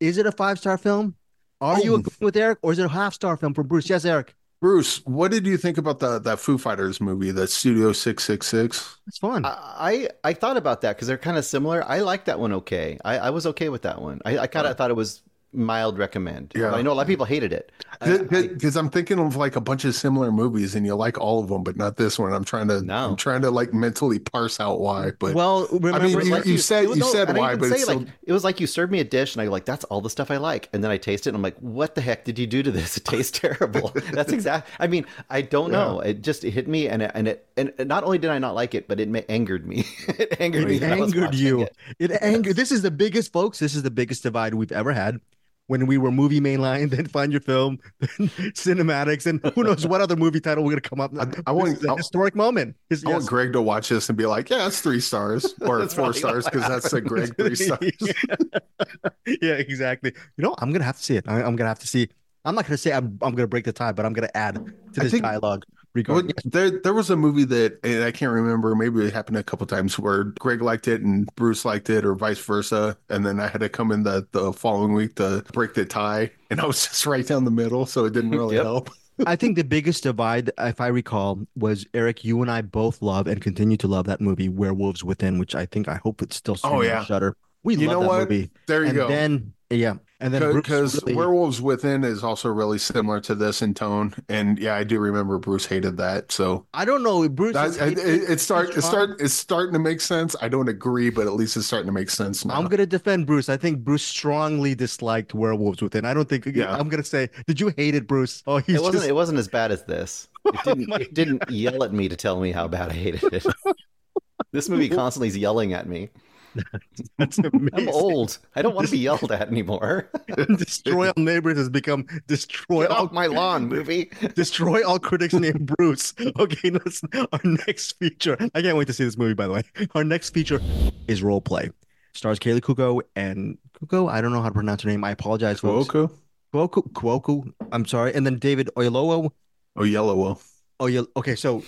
Is it a five star film? Are you Oh. agreeing with Eric, or is it a half star film for Bruce? Yes, Eric. Bruce, what did you think about the that Foo Fighters movie, the Studio Six Six Six? It's fun. I I, I thought about that because they're kind of similar. I like that one. Okay, I, I was okay with that one. I, I kind of thought it was mild recommend. Yeah. I know a lot of people hated it. I- I- Because I'm thinking of like a bunch of similar movies, and you like all of them, but not this one. I'm trying to, No. I'm trying to like mentally parse out why. But well, remember, I mean, you, like you said you no, said why, but say, it's still, it was like you served me a dish and I go like that's all the stuff I like, and then I taste it and I'm like, what the heck did you do to this? It tastes terrible. that's exact. I mean, I don't know. It just it hit me and it, and it and not only did I not like it, but it angered me. it angered me. it that I was angered you. it. It angered. This is the biggest, folks. This is the biggest divide we've ever had. When we were movie mainline, then find your film, then CinemAddicts, and who knows what other movie title we're gonna come up. I- I want- a historic moment. His- I want. Greg to watch this and be like, yeah, it's three stars or four stars because that's a Greg three stars. yeah, exactly. You know, I'm gonna have to see it. I, I'm gonna have to see. I'm not gonna say I'm. I'm gonna break the tie, but I'm gonna add to this think- dialogue Well, there, there was a movie that and I can't remember. Maybe it happened a couple times where Greg liked it and Bruce liked it, or vice versa. And then I had to come in the the following week to break the tie, and I was just right down the middle, so it didn't really Yep. help. I think the biggest divide, if I recall, was Eric. You and I both love and continue to love that movie, Werewolves Within, which I think I hope it's still oh, on yeah. Shudder. We You love know that what? movie. There you and go. then yeah, and then Because really- Werewolves Within is also really similar to this in tone, and yeah, I do remember Bruce hated that. So I don't know. Bruce, that, is it, it, it start it start it's starting to make sense. I don't agree, but at least it's starting to make sense now. I'm gonna defend Bruce. I think Bruce strongly disliked Werewolves Within. I don't think. Yeah. I'm gonna say, did you hate it, Bruce? Oh, he's It wasn't. just- It wasn't as bad as this. It oh didn't. my it didn't yell at me to tell me how bad I hated it. this movie constantly is yelling at me. That's I'm old. I don't want to be yelled at anymore. Destroy all neighbors has become destroy Get all off my lawn, movie. destroy all critics named Bruce. Okay, let's our next feature. I can't wait to see this movie. By the way, our next feature is role play. Stars Kaley Cuoco and Kuko. I don't know how to pronounce her name. I apologize. folks. Cuoco? Kuoku. Kuoku. I'm sorry. And then David Oyelowo. Oh, Yellow Wolf. Oh, yeah. Okay, so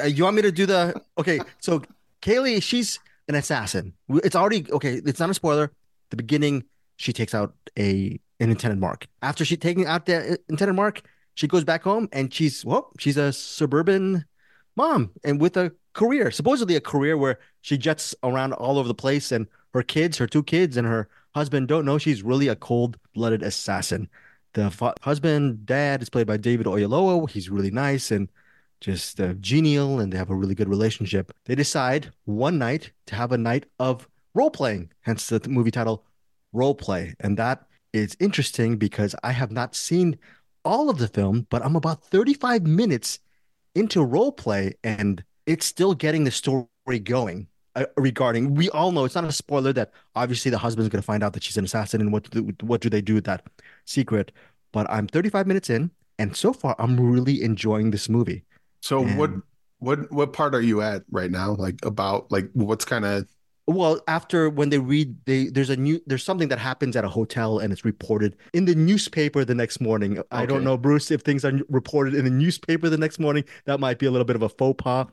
uh, you want me to do the? Okay, so Kaley, she's an assassin. It's already okay. It's not a spoiler. The beginning, she takes out a an intended mark. After she taking out the uh, intended mark, she goes back home and she's well, she's a suburban mom and with a career, supposedly a career where she jets around all over the place, and her kids, her two kids, and her husband don't know she's really a cold-blooded assassin. The husband, dad, is played by David Oyelowo. He's really nice and just uh, genial, and they have a really good relationship. They decide one night to have a night of role playing, hence the movie title, Role Play. And that is interesting because I have not seen all of the film, but I'm about 35 minutes into role play, and it's still getting the story going. Uh, regarding, we all know it's not a spoiler that obviously the husband's going to find out that she's an assassin, and what do, what do they do with that secret? But I'm 35 minutes in, and so far I'm really enjoying this movie. So what And- what what part are you at right now? Like about like what's kind of Well, after when they read, they there's a new there's something that happens at a hotel and it's reported in the newspaper the next morning. I don't know, Bruce, if things are reported in the newspaper the next morning, that might be a little bit of a faux pas.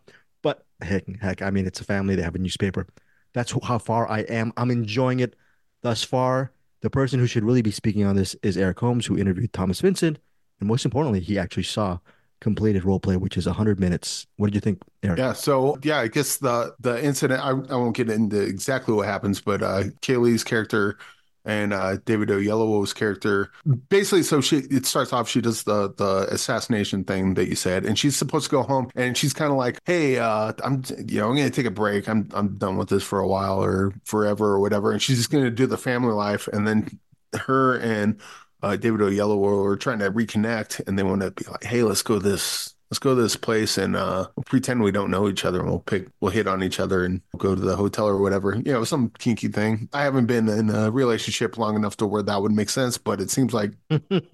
But heck, heck, I mean, it's a family; they have a newspaper. That's how far I am. I'm enjoying it thus far. The person who should really be speaking on this is Eric Holmes, who interviewed Thomas Vincent, and most importantly, he actually saw completed role play, which is 100 minutes. What did you think, Eric? yeah. So yeah, I guess the the incident I, I won't get into exactly what happens, but uh Kaley's character and uh David Oyelowo's character basically so she it starts off she does the the assassination thing that you said and she's supposed to go home and she's kind of like hey uh I'm you know I'm gonna take a break I'm I'm done with this for a while or forever or whatever and she's just gonna do the family life and then her and uh, David Oyelowo are trying to reconnect, and they want to be like, "Hey, let's go this, let's go to this place, and uh, we'll pretend we don't know each other, and we'll pick, we'll hit on each other, and go to the hotel or whatever." You know, some kinky thing. I haven't been in a relationship long enough to where that would make sense, but it seems like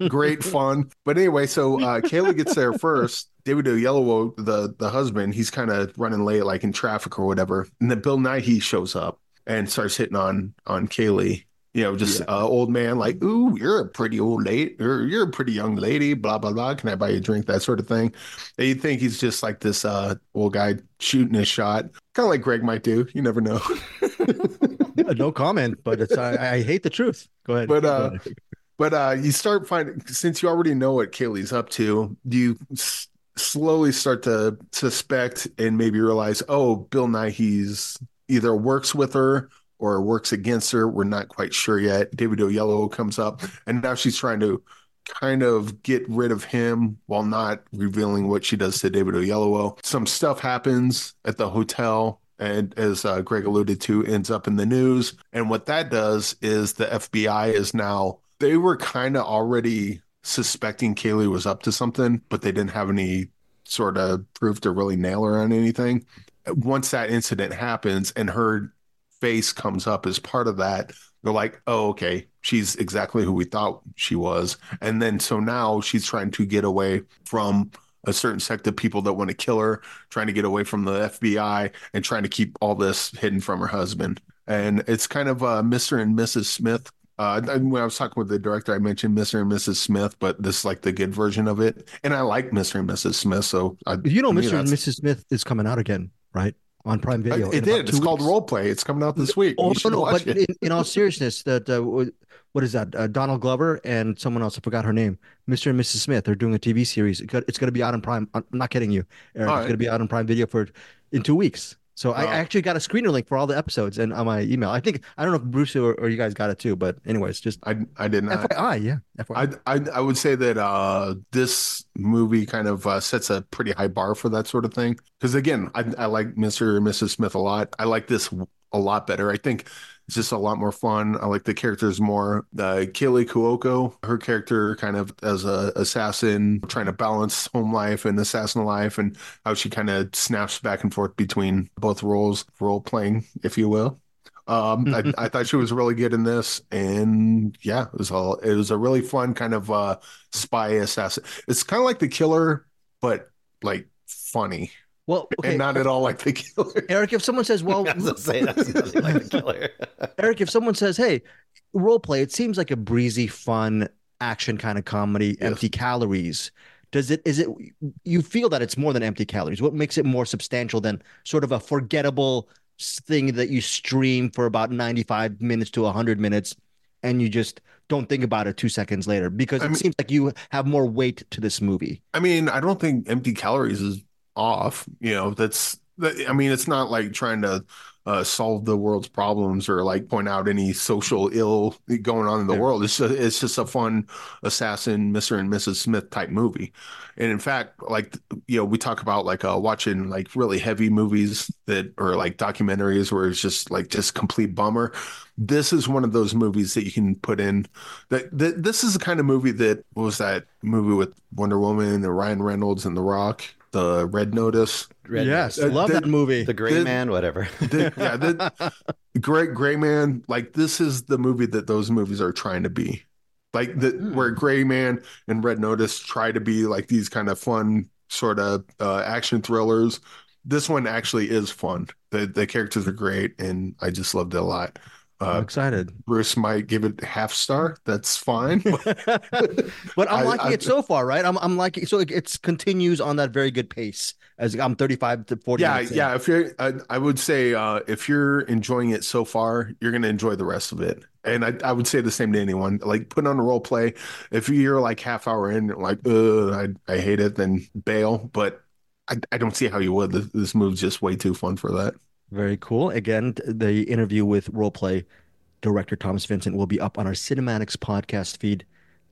great fun. But anyway, so uh, Kayla gets there first. David Oyelowo, the the husband, he's kind of running late, like in traffic or whatever, and then Bill Nighy shows up and starts hitting on on Kaley. You know, just Yeah. uh, old man, like, ooh, you're a pretty old lady, or you're a pretty young lady, blah blah blah. Can I buy you a drink? That sort of thing. And you think he's just like this uh, old guy shooting his shot, kind of like Greg might do. You never know. no comment, but it's I, I hate the truth. Go ahead. But, Go uh, ahead. But uh, you start finding since you already know what Kaley's up to, you s- slowly start to suspect and maybe realize, oh, Bill Nighy's either works with her or works against her. We're not quite sure yet. David Oyelowo comes up, and now she's trying to kind of get rid of him while not revealing what she does to David Oyelowo. Some stuff happens at the hotel. And as uh, Greg alluded to, ends up in the news. And what that does is the FBI is now, they were kind of already suspecting Kaley was up to something, but they didn't have any sort of proof to really nail her on anything. Once that incident happens and her face comes up as part of that, they're like, oh, okay, she's exactly who we thought she was. And then so now she's trying to get away from a certain sect of people that want to kill her, trying to get away from the FBI and trying to keep all this hidden from her husband. And it's kind of uh, Mr. and Mrs. Smith. Uh, when I was talking with the director, I mentioned Mr. and Mrs. Smith, but this is like the good version of it. And I like Mr. and Mrs. Smith. So I, You know, Mr. and Mrs. Smith is coming out again, right? On Prime Video. It did. It's two called. Role Play. It's coming out this week. Oh, no, no, but in, in all seriousness, that uh, what is that? Uh, Donald Glover and someone else. I forgot her name. Mr. and Mrs. Smith. They're doing a TV series. It got- It's going to be out on Prime. I'm not kidding you, Eric. All It's going to be out on Prime Video for in two weeks. So I, Wow. I actually got a screener link for all the episodes and on my email. I think I don't know if Bruce or, or you guys got it too, but anyways, just I I did not. FYI, yeah, FYI. I, I I would say that uh, this movie kind of uh, sets a pretty high bar for that sort of thing. Because again, I, I like Mr. and Mrs. Smith a lot. I like this a lot better. I think it's just a lot more fun. I like the characters more. Uh, Kaley Cuoco, her character kind of as a assassin, trying to balance home life and assassin life, and how she kind of snaps back and forth between both roles, role playing, if you will. Um, I, I thought she was really good in this, and yeah, it was all. It was a really fun kind of uh, spy assassin. It's kind of like the killer, but like funny, well, okay, and not at all like the killer. Eric. If someone says, "Well, I was gonna say that's like the killer. Eric, if someone says, "Hey, role play," it seems like a breezy, fun action kind of comedy, Yes. empty calories. Does it? Is it? You feel that it's more than empty calories? What makes it more substantial than sort of a forgettable thing that you stream for about ninety-five minutes to hundred minutes, and you just don't think about it two seconds later? Because I it mean- seems like you have more weight to this movie. I mean, I don't think empty calories is off. You know, that's. That, I mean, it's not like trying to uh, solve the world's problems or like point out any social ill going on in the Yeah. world. It's just, it's just a fun assassin, Mr. and Mrs. Smith type movie. And in fact, like you know, we talk about like uh, watching like really heavy movies that or like documentaries where it's just like just complete bummer. This is one of those movies that you can put in. That, that this is the kind of movie that what was that movie with Wonder Woman and Ryan Reynolds and The Rock, the Red Notice. Red yes, Uh, love the- that movie. The gray Did- man, whatever. The- yeah, the Great Gray Man. Like this is the movie that those movies are trying to be. Like the Hmm. where Gray Man and Red Notice try to be like these kind of fun sort of uh, action thrillers. This one actually is fun. The the characters are great, and I just loved it a lot. I'm Uh, excited. Bruce might give it half star. That's fine. but I'm liking I- it so far, right? I'm I'm liking so it it's continues on that very good pace as I'm 35 to 40. yeah, in. yeah. If you're, I, I would say, uh, if you're enjoying it so far, you're gonna enjoy the rest of it. And I, I would say the same to anyone. Like, put on a role play. If you're like half hour in, like, I, I hate it, then bail. But I, I don't see how you would. This, this move's just way too fun for that. Very cool. Again, the interview with roleplay director Thomas Vincent will be up on our CinemAddicts podcast feed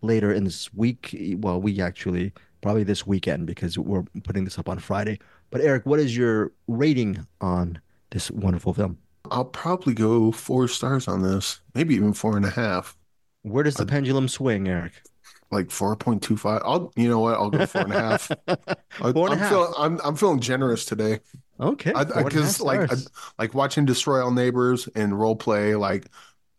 later in this week. Well, we actually probably this weekend because we're putting this up on Friday. But Eric, what is your rating on this wonderful film? I'll probably go four stars on this, maybe even four and a half, Where does the Uh, pendulum swing, Eric? like four point two five. I'll, you know what? I'll go four and a half. Four and a I'm half. feeling, I'm, I'm feeling generous today. Okay, I- I- four and a half 'cause, like, stars. like watching Destroy All Neighbors and Role Play, like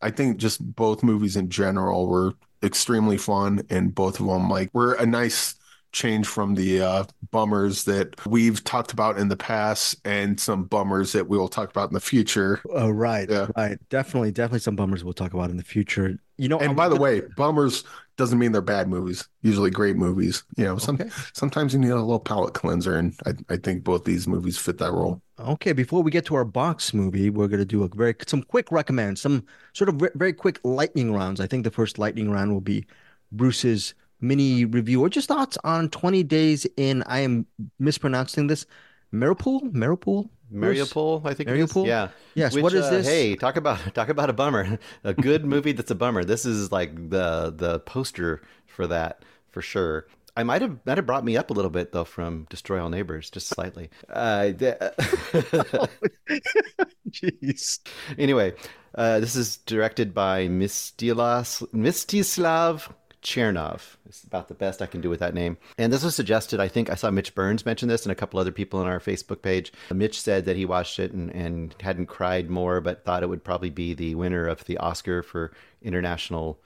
I think just both movies in general were extremely fun, and both of them like were a nice change from the uh, bummers that we've talked about in the past and some bummers that we will talk about in the future. Oh, right. Yeah. Right. Definitely, definitely some bummers we'll talk about in the future. You know, And I'm by the gonna- way, bummers doesn't mean they're bad movies. Usually great movies. You know, some Okay. sometimes you need a little palate cleanser, and I, I think both these movies fit that role. Okay, before we get to our box movie, we're going to do a very some quick recommends, some sort of ve- very quick lightning rounds. I think the first lightning round will be Bruce's mini review or just thoughts on 20 days in I am mispronouncing this Mariupol, Mariupol? Mariupol, I think. it is. Mariupol? Yeah. Yes, Which, what is uh, this? Hey, talk about talk about a bummer. a good movie that's a bummer. This is like the the poster for that for sure. I might have might have brought me up a little bit though from Destroy All Neighbors, just slightly. Uh, Jeez. anyway, uh, this is directed by Mistilas, Mistislav Chernov. It's about the best I can do with that name. And this was suggested, I think I saw Mitch Burns mention this and a couple other people on our Facebook page. Mitch said that he watched it and, and hadn't cried more, but thought it would probably be the winner of the Oscar for international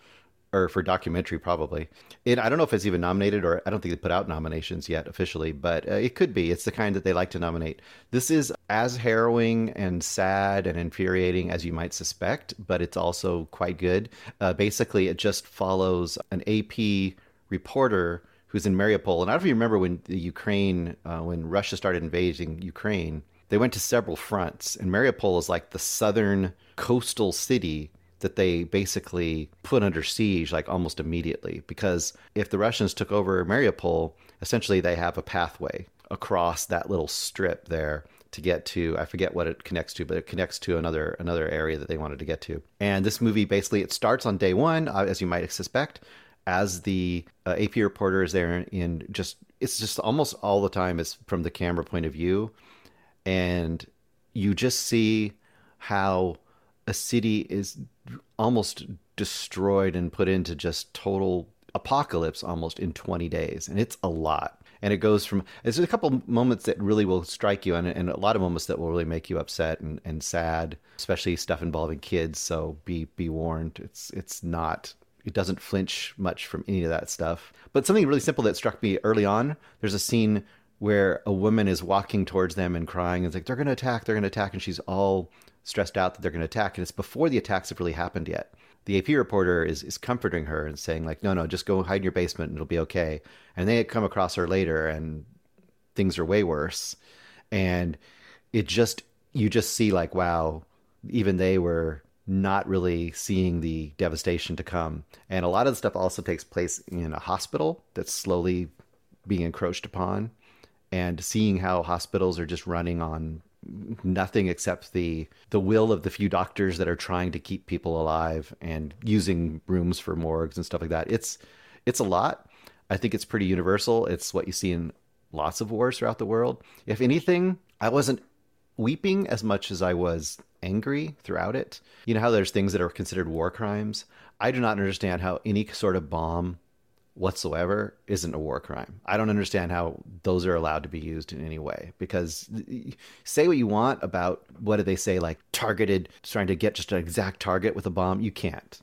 or for documentary probably. It, I don't know if it's even nominated or I don't think they put out nominations yet officially, but uh, it could be. It's the kind that they like to nominate. This is as harrowing and sad and infuriating as you might suspect, but it's also quite good. Uh, basically, it just follows an AP reporter who's in Mariupol. And I don't know if you remember when the Ukraine, uh, when Russia started invading Ukraine, they went to several fronts, and Mariupol is like the southern coastal city that they basically put under siege like almost immediately because if the Russians took over Mariupol, essentially they have a pathway across that little strip there to get to I forget what it connects to, but it connects to another another area that they wanted to get to. And this movie basically it starts on day one, uh, as you might suspect, as the uh, AP reporter is there in just it's just almost all the time is from the camera point of view, and you just see how a city is almost destroyed and put into just total apocalypse almost in 20 days and it's a lot. And it goes from there's a couple moments that really will strike you and, and a lot of moments that will really make you upset and, and sad especially stuff involving kids so be be warned. It's it's not it doesn't flinch much from any of that stuff. But something really simple that struck me early on there's a scene where a woman is walking towards them and crying and it's like they're going to attack they're going to attack and she's all stressed out that they're going to attack and it's before the attacks have really happened yet. The ap reporter is, is comforting her and saying like no no just go hide in your basement and it'll be okay. And they come across her later and things are way worse. And it just you just see like wow even they were not really seeing the devastation to come. And a lot of the stuff also takes place in a hospital that's slowly being encroached upon and seeing how hospitals are just running on nothing except the the will of the few doctors that are trying to keep people alive and using rooms for morgues and stuff like that. It's it's a lot. I think it's pretty universal. It's what you see in lots of wars throughout the world. If anything, I wasn't weeping as much as I was angry throughout it. You know how there's things that are considered war crimes? I do not understand how any sort of bomb whatsoever isn't a war crime. I don't understand how those are allowed to be used in any way because say what you want about what do they say like targeted trying to get just an exact target with a bomb, you can't.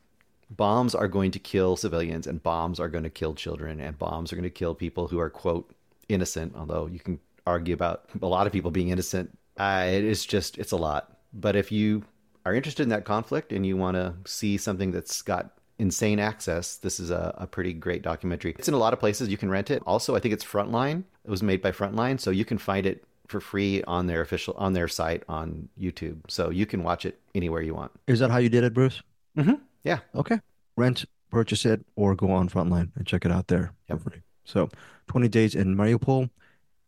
Bombs are going to kill civilians and bombs are going to kill children and bombs are going to kill people who are quote innocent, although you can argue about a lot of people being innocent. Uh, it is just it's a lot. But if you are interested in that conflict and you want to see something that's got insane access. This is a, a, pretty great documentary. It's in a lot of places. You can rent it. Also, I think it's Frontline. It was made by Frontline, so you can find it for free on their official on their site on YouTube. So you can watch it anywhere you want. Is that how you did it, Bruce? Mm-hmm. Yeah. Okay. Rent, purchase it, or go on Frontline and check it out there Yep. for free. So, 20 days in Mariupol.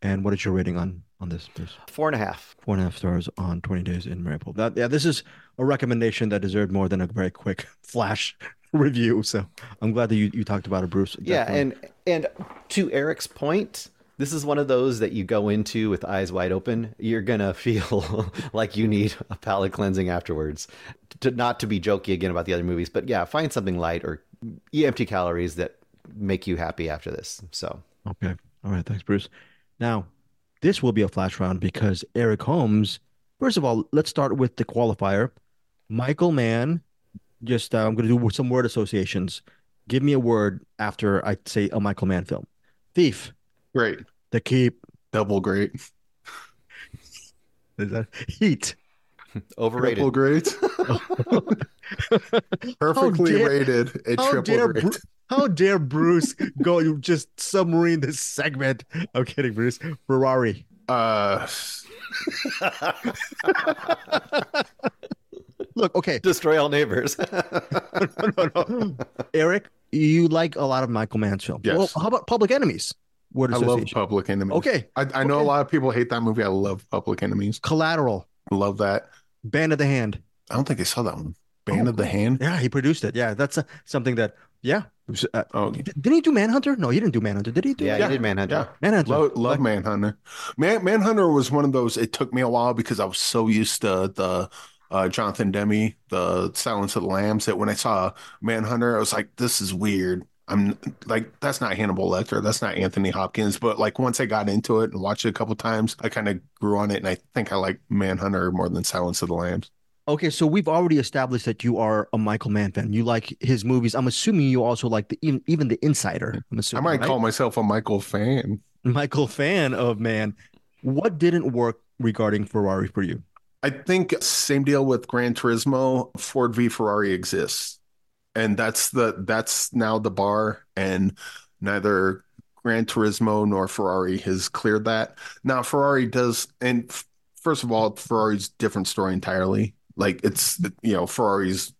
And what is your rating on on this, Bruce? Four and a half. Four and a half stars on 20 days in Mariupol. That, yeah, this is a recommendation that deserved more than a very quick flash review. So I'm glad that you, you talked about it, Bruce. Yeah, and and to Eric's point, this is one of those that you go into with eyes wide open. You're gonna feel like you need a palate cleansing afterwards. To not to be jokey again about the other movies, but yeah, find something light or empty calories that make you happy after this. So Okay. All right. Thanks, Bruce. Now, this will be a flash round because Eric Holmes, first of all, let's start with the qualifier. Michael Mann, just uh, I'm going to do some word associations. Give me a word after I say a Michael Mann film. Thief, Great. The Keep. Double great. Is that Heat? Overrated. Triple great. Perfectly dare- rated. A how triple dare great. Bru- How dare Bruce go? You just submarine this segment. I'm kidding, Bruce. Ferrari. Uh, Look, okay. Destroy all neighbors. no, no, no. Eric, you like a lot of Michael Mann's films. Yes. Well, how about Public Enemies? Word I love. Public Enemies. Okay. I, I know a lot of people hate that movie. I love Public Enemies. Collateral. Love that. Band of the Hand. I don't think I saw that one. Band Oh, of the Hand. Yeah, he produced it. Yeah, that's uh, something that. Yeah. Was, uh, Oh, didn't he do Manhunter? No, he didn't do Manhunter. Did he do? yeah, Yeah. you did Manhunter. yeah. Manhunter. Love, love Like- Manhunter. Man, Manhunter was one of those. It took me a while because I was so used to the uh, Jonathan Demme, the Silence of the Lambs, that when I saw Manhunter, I was like, "This is weird." I'm like, "That's not Hannibal Lecter. That's not Anthony Hopkins." But like once I got into it and watched it a couple times, I kind of grew on it, and I think I like Manhunter more than Silence of the Lambs. Okay, so we've already established that you are a Michael Mann fan. You like his movies. I'm assuming you also like the even, even the Insider. I'm assuming. I might right? call myself a Michael fan. Michael fan of Man. What didn't work regarding Ferrari for you? I think same deal with Gran Turismo. Ford v Ferrari exists, and that's the that's now the bar, and neither Gran Turismo nor Ferrari has cleared that. Now Ferrari does, and first of all, Ferrari's different story entirely. Like it's you know Ferrari's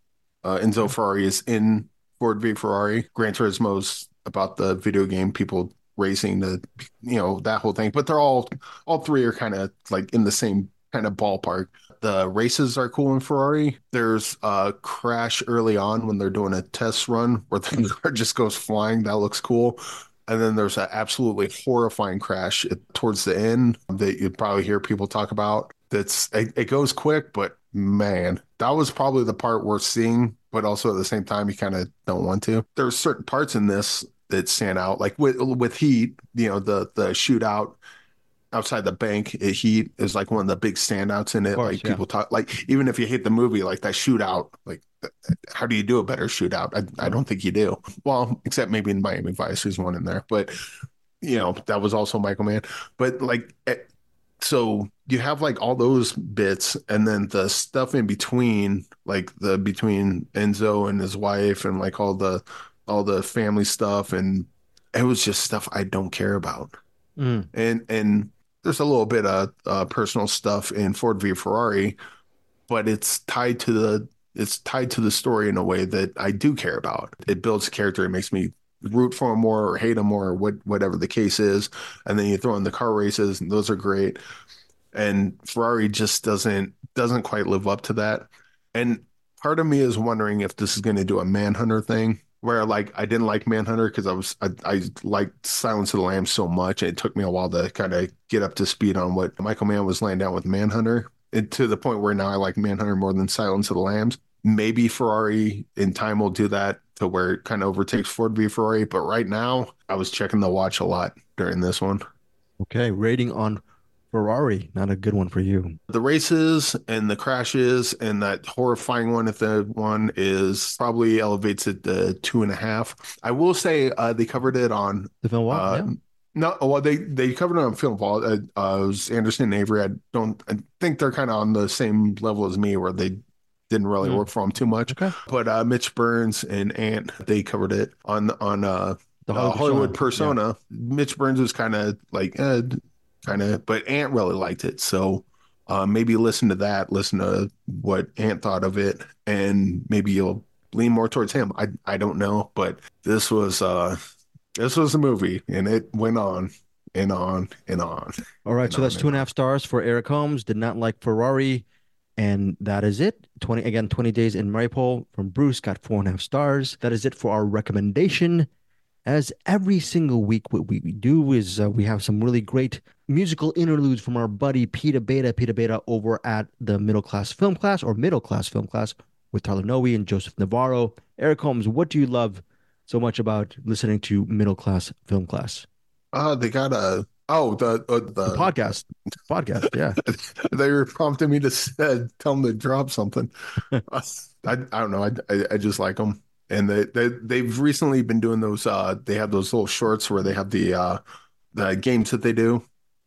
uh, Enzo Ferrari is in Ford v Ferrari. Gran Turismo's about the video game people racing the you know that whole thing, but they're all all three are kind of like in the same kind of ballpark. The races are cool in Ferrari. There's a crash early on when they're doing a test run where the car just goes flying. That looks cool. And then there's an absolutely horrifying crash towards the end that you'd probably hear people talk about. That's it, it goes quick, but man, that was probably the part worth seeing. But also at the same time, you kind of don't want to. There's certain parts in this that stand out, like with with Heat. You know, the the shootout outside the bank at Heat is like one of the big standouts in it. course, like yeah. people talk, like even if you hate the movie, like that shootout, like th- how do you do a better shootout? I, I don't think you do. Well, except maybe in Miami Vice, there's one in there, but you know that was also Michael Mann. But like, eh, so you have like all those bits, and then the stuff in between, like the between Enzo and his wife, and like all the all the family stuff, and it was just stuff I don't care about Mm. and and there's a little bit of uh, personal stuff in Ford v Ferrari, but it's tied to the it's tied to the story in a way that I do care about. It builds character. It makes me root for him more or hate him more or what, whatever the case is. And then you throw in the car races, and those are great. And Ferrari just doesn't doesn't quite live up to that. And part of me is wondering if this is going to do a Manhunter thing where like I didn't like Manhunter because I was I, I liked Silence of the Lambs so much. and It took me a while to kind of get up to speed on what Michael Mann was laying down with Manhunter, and to the point where now I like Manhunter more than Silence of the Lambs. Maybe Ferrari in time will do that to where it kind of overtakes Ford v Ferrari, but right now I was checking the watch a lot during this one. Okay, rating on Ferrari. Not a good one for you. The races and the crashes and that horrifying one at the one is probably elevates it to two and a half. I will say uh, they covered it on The film uh, yeah. no well they they covered it on film vault. Uh, uh, it was Anderson and Avery. I don't I think they're kind of on the same level as me where they didn't really Hmm. work for them too much. Okay. But uh, Mitch Burns and Ant they covered it on on uh, The uh, Hollywood persona. persona. Mitch Burns was kind of like, eh, kind of, but Ant really liked it. So uh, maybe listen to that, listen to what Ant thought of it, and maybe you'll lean more towards him. I I don't know, but this was uh this was a movie, and it went on and on and on. All right, so that's two and a half stars for Eric Holmes. Did not like Ferrari, and that is it. Twenty again, twenty days in Mariupol from Bruce got four and a half stars. That is it for our recommendation. As every single week, what we we do is uh, we have some really great musical interludes from our buddy Peter Beta, Peter Beta over at the Middle Class Film Class or Middle Class Film Class with Tyler Noe and Joseph Navarro. Eric Holmes, what do you love so much about listening to Middle Class Film Class? Uh they got a oh the uh, the, The podcast, podcast, yeah. they were prompting me to said tell them to drop something. I, I don't know. I, I I just like them, and they they they've recently been doing those. Uh, they have those little shorts where they have the uh the games that they do.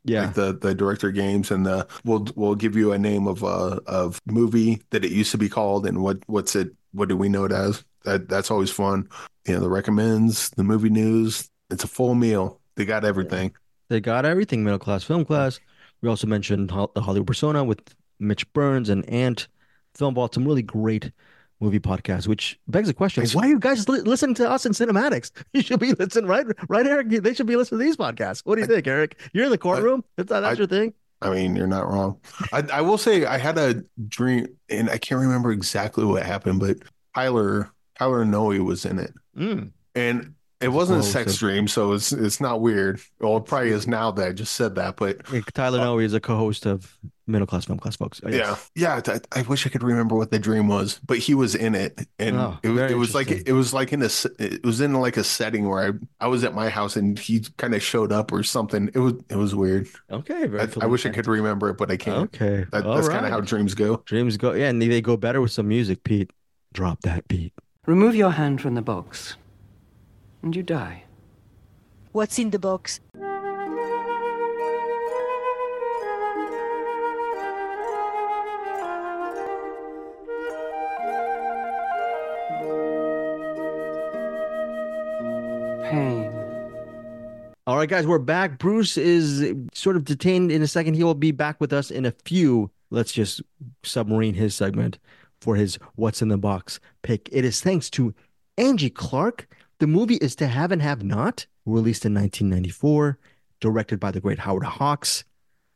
Yeah. Like the the director games and the we'll we'll give you a name of a of movie that it used to be called and what what's it what do we know it as? That that's always fun. You know, the recommends, the movie news. It's a full meal. They got everything. They got everything middle class film class. We also mentioned the Hollywood Persona with Mitch Burns and Ant. Film Vault, some really great movie podcast, which begs the question. Why are you guys li- listening to us in CinemAddicts? You should be listening, right? Right, Eric? They should be listening to these podcasts. What do you think, Eric? You're in the courtroom. That's that's I- your thing. I mean, you're not wrong. I, I will say I had a dream, and I can't remember exactly what happened, but Tyler Tyler Noe was in it, Mm. and it wasn't a sex so- dream, so it's it's not weird. Well, it probably is now that I just said that, but Tyler uh, Noe is a co-host of Middle Class Film Class, folks. Yeah, yeah. I, I wish I could remember what the dream was, but he was in it, and Oh, it, was- it was like it was like in a s- it was in like a setting where I I was at my house and he kind of showed up or something. It was it was weird. Okay. Very I, I wish I could remember it, but I can't. Okay. That, All that's kind of how dreams go. dreams go. Yeah, and they go better with some music. Pete, drop that beat. Remove your hand from the box, and you die. What's in the box? Pain. All right, guys, we're back. Bruce is sort of detained in a second. He will be back with us in a few. Let's just submarine his segment for his What's in the Box pick. It is thanks to Angie Clark. The movie is To Have and Have Not, released in 1994, directed by the great Howard Hawks,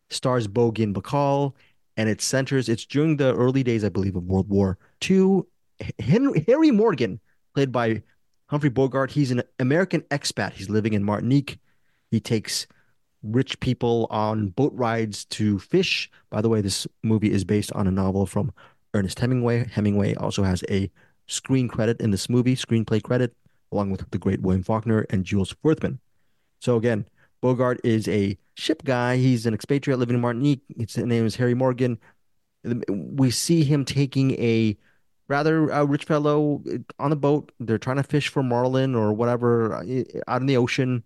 stars Bogan Bacall, and it centers, it's during the early days, I believe, of World War II. Henry, Harry Morgan, played by Humphrey Bogart, he's an American expat. He's living in Martinique. He takes rich people on boat rides to fish. By the way, this movie is based on a novel from Ernest Hemingway. Hemingway also has a screen credit in this movie, screenplay credit, along with the great William Faulkner and Jules Furthman. So again, Bogart is a ship guy. He's an expatriate living in Martinique. His name is Harry Morgan. We see him taking a rather uh, rich fellow on the boat. They're trying to fish for marlin or whatever uh, out in the ocean.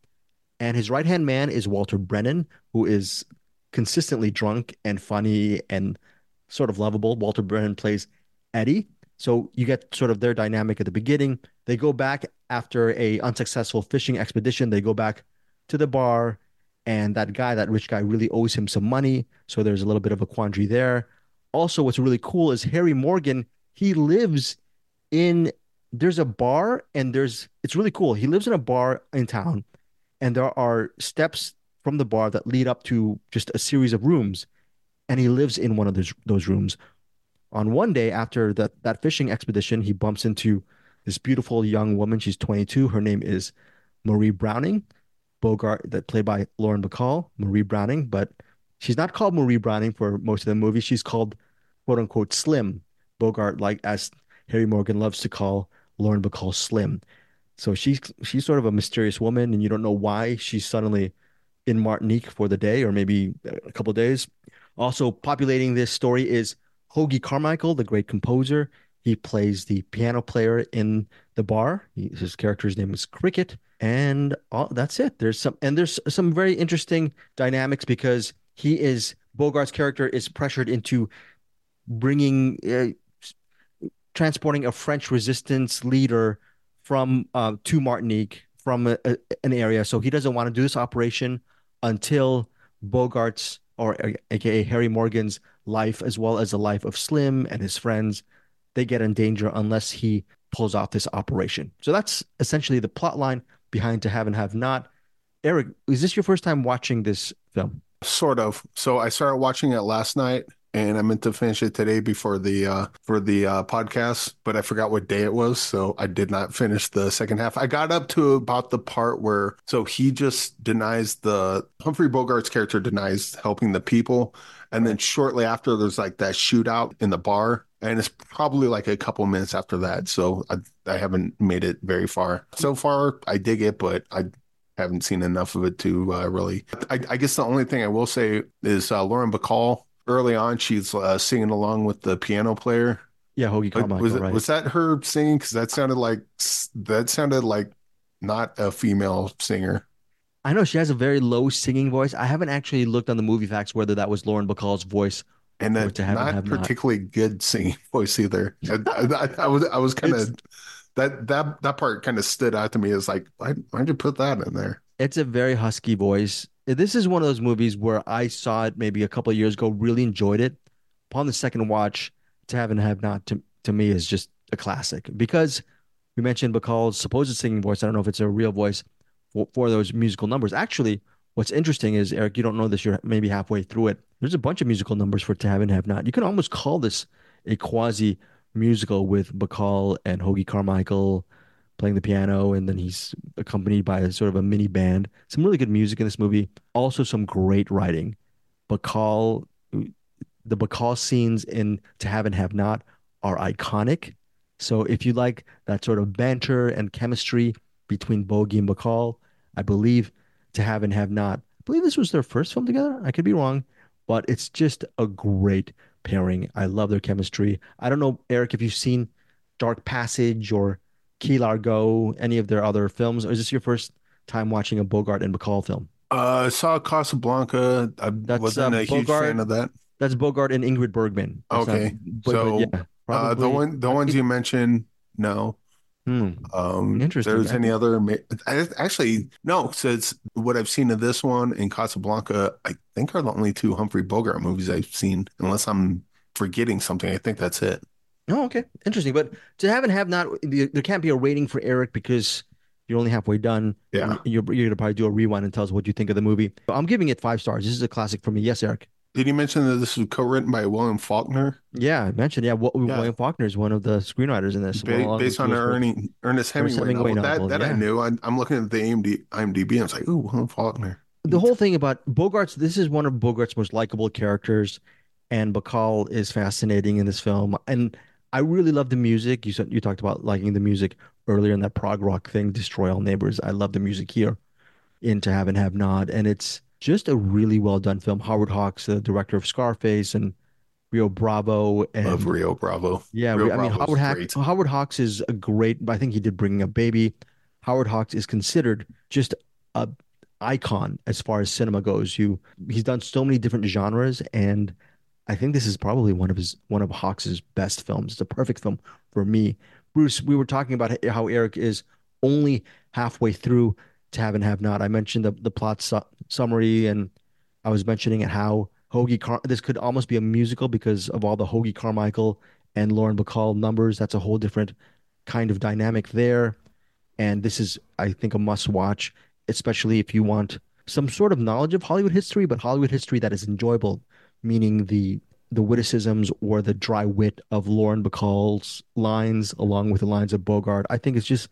And his right hand man is Walter Brennan, who is consistently drunk and funny and sort of lovable. Walter Brennan plays Eddie. So you get sort of their dynamic at the beginning. They go back after a unsuccessful fishing expedition. They go back to the bar, and that guy, that rich guy, really owes him some money. So there's a little bit of a quandary there. Also, what's really cool is Harry Morgan. He lives in there's a bar, and there's it's really cool. He lives in a bar in town, and there are steps from the bar that lead up to just a series of rooms, and he lives in one of those those rooms. On one day after that that fishing expedition, he bumps into this beautiful young woman. She's 22. Her name is Marie Browning. Bogart, that played by Lauren Bacall, Marie Browning, but she's not called Marie Browning for most of the movie. She's called quote unquote Slim. Bogart, like as Harry Morgan loves to call Lauren Bacall Slim. So she's she's sort of a mysterious woman, and you don't know why she's suddenly in Martinique for the day or maybe a couple days. Also populating this story is Hoagy Carmichael, the great composer. He plays the piano player in the bar. He, his character's name is Cricket, and all, that's it. There's some and there's some very interesting dynamics because he is Bogart's character is pressured into bringing uh, transporting a French resistance leader from uh, to Martinique from a, a- an area. So he doesn't want to do this operation until Bogart's or aka Harry Morgan's life, as well as the life of Slim and his friends, they get in danger unless he pulls off this operation. So that's essentially the plot line behind To Have and Have Not. Eric, is this your first time watching this film? Sort of. So I started watching it last night and I meant to finish it today before the uh for the uh podcast, but I forgot what day it was, so I did not finish the second half. I got up to about the part where so he just denies the Humphrey Bogart's character denies helping the people and then shortly after there's like that shootout in the bar and it's probably like a couple minutes after that. So I I haven't made it very far. So far I dig it, but I haven't seen enough of it to uh, really. I, I guess the only thing I will say is uh, Lauren Bacall. Early on, she's uh, singing along with the piano player. Yeah, Hoagy Carmichael, was it, right? was that her singing? Because that sounded like that sounded like not a female singer. I know she has a very low singing voice. I haven't actually looked on the movie facts whether that was Lauren Bacall's voice. and Or a to have and not have not. particularly good singing voice either. I, I, I was I was kind of that that that part kind of stood out to me as like why why'd you put that in there? It's a very husky voice. This is one of those movies where I saw it maybe a couple of years ago, really enjoyed it. Upon the second watch, To Have and Have Not to, to me is just a classic because we mentioned Bacall's supposed singing voice. I don't know if it's a real voice for, for those musical numbers. Actually, what's interesting is, Eric, you don't know this, you're maybe halfway through it. There's a bunch of musical numbers for To Have and Have Not. You can almost call this a quasi musical with Bacall and Hoagy Carmichael playing the piano, and then he's accompanied by a sort of a mini band. Some really good music in this movie. Also, some great writing. Bacall, the Bacall scenes in To Have and Have Not are iconic. So if you like that sort of banter and chemistry between Bogey and Bacall, I believe To Have and Have Not. I believe this was their first film together. I could be wrong, but it's just a great pairing. I love their chemistry. I don't know, Eric, if you've seen Dark Passage or Key Largo, any of their other films, or is this your first time watching a Bogart and Bacall film? Uh, I saw Casablanca. I That's, wasn't uh, a huge Bogart. fan of that. That's Bogart and Ingrid Bergman. That's Okay, but- but so, yeah, Uh, the one the ones you mentioned, no. Hmm. Um, Interesting. There's any other? actually, no. Since what I've seen of this one and Casablanca, I think are the only two Humphrey Bogart movies I've seen. Unless I'm forgetting something, I think that's it. Oh, okay. Interesting. But to have and have not, there can't be a rating for Eric because you're only halfway done. Yeah. You're, you're going to probably do a rewind and tell us what you think of the movie. I'm giving it five stars. This is a classic for me. Yes, Eric. Did you mention that this was co-written by William Faulkner, Yeah, I mentioned, yeah, Wa- Yeah. William Faulkner is one of the screenwriters in this. Ba- based on Ernie, Ernest Hemingway, Hemingway novel? That novel, that I yeah. knew. I, I'm looking at the AMD, IMDb. and it's like, ooh, William Faulkner. The whole thing about Bogart's, this is one of Bogart's most likable characters, and Bacall is fascinating in this film. And I really love the music. You said you talked about liking the music earlier in that prog rock thing, Destroy All Neighbors. I love the music here in To Have and Have Not, and it's just a really well done film. Howard Hawks, the director of Scarface, and Rio Bravo, and Love Rio Bravo. yeah, Rio I mean Bravo's Howard Hawks. Howard Hawks is a great. I think he did Bringing a Baby. Howard Hawks is considered just a icon as far as cinema goes. You he's done so many different genres, and I think this is probably one of his one of Hawks's best films. It's a perfect film for me. Bruce, we were talking about how Eric is only halfway through to have and have not. I mentioned the the plot su- summary, and I was mentioning it how Hoagy Car- this could almost be a musical because of all the Hoagy Carmichael and Lauren Bacall numbers. That's a whole different kind of dynamic there. And this is, I think, a must watch, especially if you want some sort of knowledge of Hollywood history, but Hollywood history that is enjoyable, meaning the the witticisms or the dry wit of Lauren Bacall's lines along with the lines of Bogart. I think it's just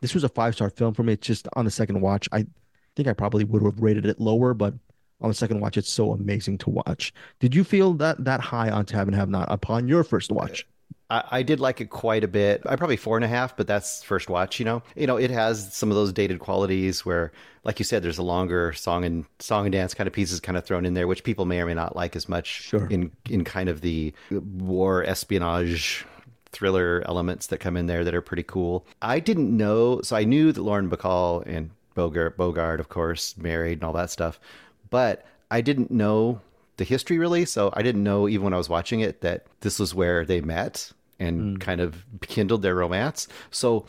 this was a five star film for me. It's just on the second watch. I think I probably would have rated it lower, but on the second watch, it's so amazing to watch. Did you feel that that high on Tab and Have Not upon your first watch? I, I did like it quite a bit. I probably four and a half, but that's first watch. You know, you know, it has some of those dated qualities where, like you said, there's a longer song and song and dance kind of pieces kind of thrown in there, which people may or may not like as much. Sure. In in kind of the war espionage thriller elements that come in there that are pretty cool. I didn't know, so I knew that Lauren Bacall and Bogart, Bogart, of course, married and all that stuff, but I didn't know the history really. So I didn't know even when I was watching it that this was where they met and hmm. kind of kindled their romance. So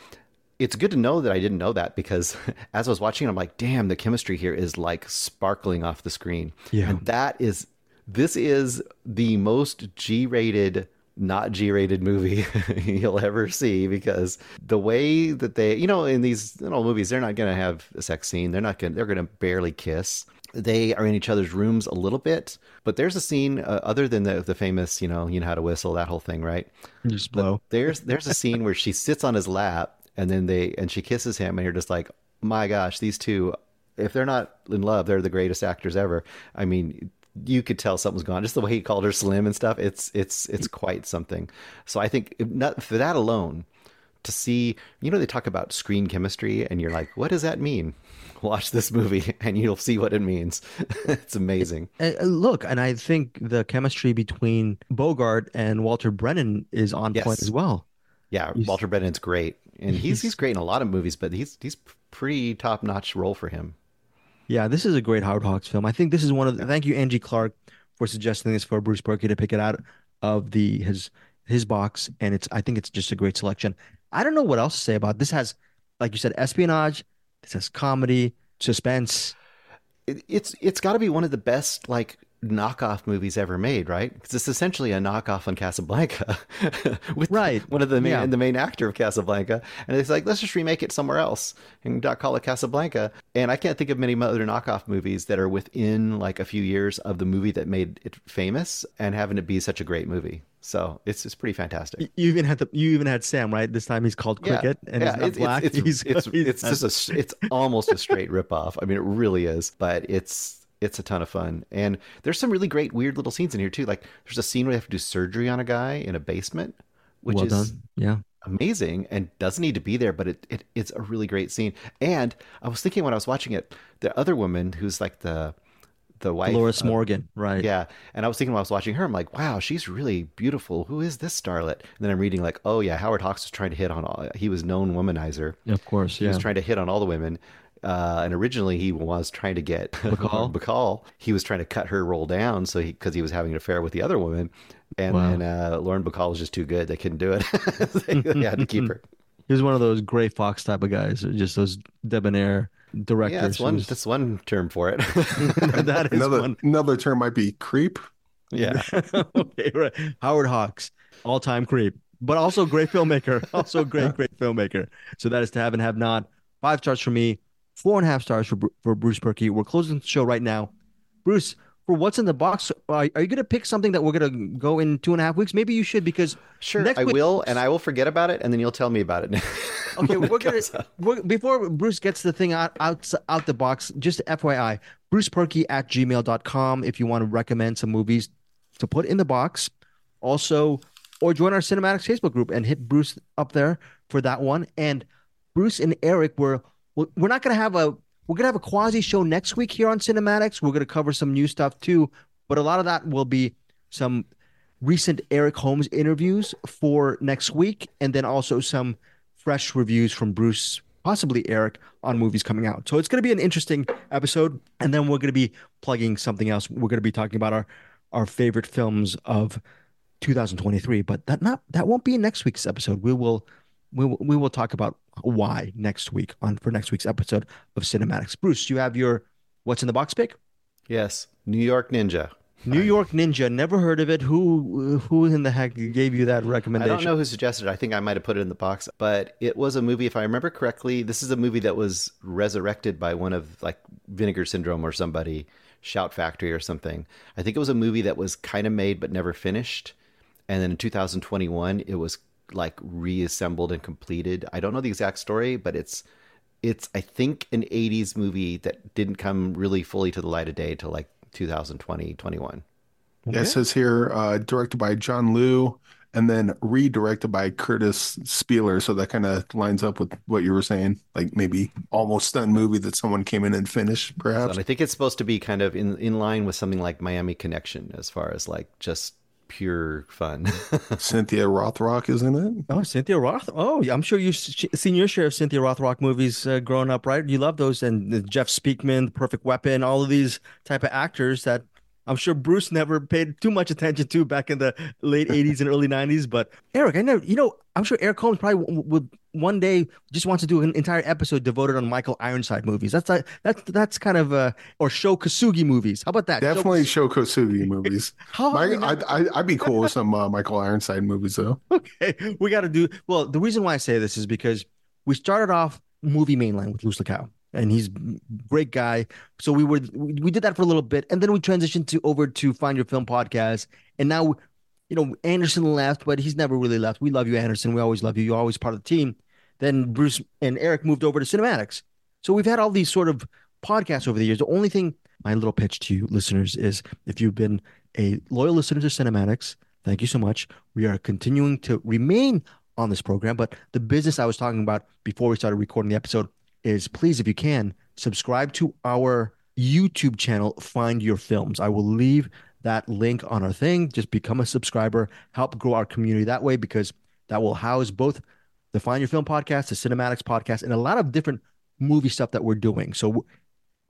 it's good to know that I didn't know that because as I was watching, I'm like, damn, the chemistry here is like sparkling off the screen. Yeah. And that is, this is the most G rated, not G rated movie you'll ever see because the way that they, you know, in these know, movies, they're not going to have a sex scene. They're not going to, they're going to barely kiss. They are in each other's rooms a little bit, but there's a scene uh, other than the, the famous, you know, you know how to whistle, that whole thing, right? You just blow. There's there's a scene where she sits on his lap and then they and she kisses him and you're just like, my gosh, these two, if they're not in love, they're the greatest actors ever. I mean, you could tell something's gone. Just the way he called her slim and stuff. It's it's it's quite something. So I think if not for that alone, to see, you know, they talk about screen chemistry, and you're like, what does that mean? Watch this movie, and you'll see what it means. it's amazing. Uh, uh, look, and I think the chemistry between Bogart and Walter Brennan is on Yes. point as well. Yeah, He's- Walter Brennan's great, and he's he's great in a lot of movies, but he's he's pretty top notch role for him. Yeah, this is a great Howard Hawks film. I think this is one of the, thank you, Angie Clark, for suggesting this for Bruce Purkey to pick it out of the his his box. And it's I think it's just a great selection. I don't know what else to say about it. this has, like you said, espionage, this has comedy, suspense. It, it's it's got to be one of the best like knockoff movies ever made, right? Because it's essentially a knockoff on Casablanca, with Right. one of the main Yeah. the main actor of Casablanca, and it's like let's just remake it somewhere else and not call it Casablanca. And I can't think of many other knockoff movies that are within like a few years of the movie that made it famous and having it be such a great movie. So it's it's pretty fantastic. You even had the you even had Sam, right? This time he's called Cricket and he's not it's, black. It's, it's, he's it's, just a it's almost a straight ripoff. I mean, it really is, but it's it's a ton of fun. And there's some really great weird little scenes in here too. Like there's a scene where they have to do surgery on a guy in a basement, which well is done. Yeah. amazing and doesn't need to be there, but it, it it's a really great scene. And I was thinking when I was watching it, the other woman who's like the the wife Dolores of- Morgan, right? yeah. And I was thinking while I was watching her, I'm like, wow, she's really beautiful. Who is this starlet? And then I'm reading like, oh yeah, Howard Hawks was trying to hit on all he was known womanizer. Of course, He was trying to hit on all the women. Uh, and originally he was trying to get Bacall? Bacall. He was trying to cut her roll down so he because he was having an affair with the other woman. And Wow. then uh, Lauren Bacall was just too good. They couldn't do it. they, they had to keep her. He was one of those gray fox type of guys, just those debonair directors. Yeah, that's one that's one term for it. that is Another one. another term might be creep. yeah. okay, right. Howard Hawks, all time creep, but also great filmmaker. Also great, great filmmaker. So that is to have and have not. Five stars for me, four and a half stars for for Bruce Purkey. We're closing the show right now. Bruce, for what's in the box, are, are you going to pick something that we're going to go in two and a half weeks? Maybe you should because Sure, I week- will, and I will forget about it, and then you'll tell me about it. Okay, oh we're gonna we're, before Bruce gets the thing out out out the box. Just FYI, Bruce BrucePurkey at gmail.com if you want to recommend some movies to put in the box. Also, or join our CinemAddicts Facebook group and hit Bruce up there for that one. And Bruce and Eric, we're we're we're not gonna have a we're gonna have a quasi show next week here on CinemAddicts. We're gonna cover some new stuff too, but a lot of that will be some recent Eric Holmes interviews for next week, and then also some fresh reviews from Bruce, possibly Eric, on movies coming out. So it's going to be an interesting episode, and then we're going to be plugging something else. We're going to be talking about our our favorite films of 2023, but that not that won't be next week's episode. We will we will, we will talk about why next week on for next week's episode of CinemAddicts. Bruce, you have your what's in the box pick? Yes, New York Ninja. New York Ninja. Never heard of it. Who who in the heck gave you that recommendation? I don't know who suggested it. I think I might have put it in the box, but it was a movie, if I remember correctly. This is a movie that was resurrected by one of like Vinegar Syndrome or somebody, Shout Factory or something. I think it was a movie that was kind of made but never finished. And then in 2021, it was like reassembled and completed. I don't know the exact story, but it's it's I think an 80s movie that didn't come really fully to the light of day till like 2020, 21. Yeah, it says here, uh, directed by John Liu and then redirected by Kurtis Spieler. So that kind of lines up with what you were saying, like maybe almost done movie that someone came in and finished, perhaps. And I think it's supposed to be kind of in in line with something like Miami Connection as far as like just pure fun. Cynthia Rothrock is in it. Oh, Cynthia Roth. Oh, I'm sure you've seen your share of Cynthia Rothrock movies uh, growing up, right? You love those, and Jeff Speakman, The Perfect Weapon, all of these type of actors that I'm sure Bruce never paid too much attention to back in the late '80s and early '90s. But Eric, I know you know, I'm sure Eric Holmes probably would one day just wants to do an entire episode devoted on Michael Ironside movies. That's like that's that's kind of uh, or Sho Kosugi movies. How about that? Definitely Sho Kosugi movies. How My, have we not- I'd, I'd, I'd be cool with some uh, Michael Ironside movies, though. okay, we got to do. Well, the reason why I say this is because we started off movie mainline with Luce Lacow, and he's great guy. So we were we we did that for a little bit, and then we transitioned to over to Find Your Film podcast, and now, you know, Anderson left, but he's never really left. We love you, Anderson. We always love you. You're always part of the team. Then Bruce and Eric moved over to CinemAddicts. So we've had all these sort of podcasts over the years. The only thing, my little pitch to you listeners is if you've been a loyal listener to CinemAddicts, thank you so much. We are continuing to remain on this program, but the business I was talking about before we started recording the episode is please, if you can, subscribe to our YouTube channel, Find Your Films. I will leave that link on our thing. Just become a subscriber, help grow our community that way because that will house both the Find Your Film podcast, the CinemAddicts podcast, and a lot of different movie stuff that we're doing. So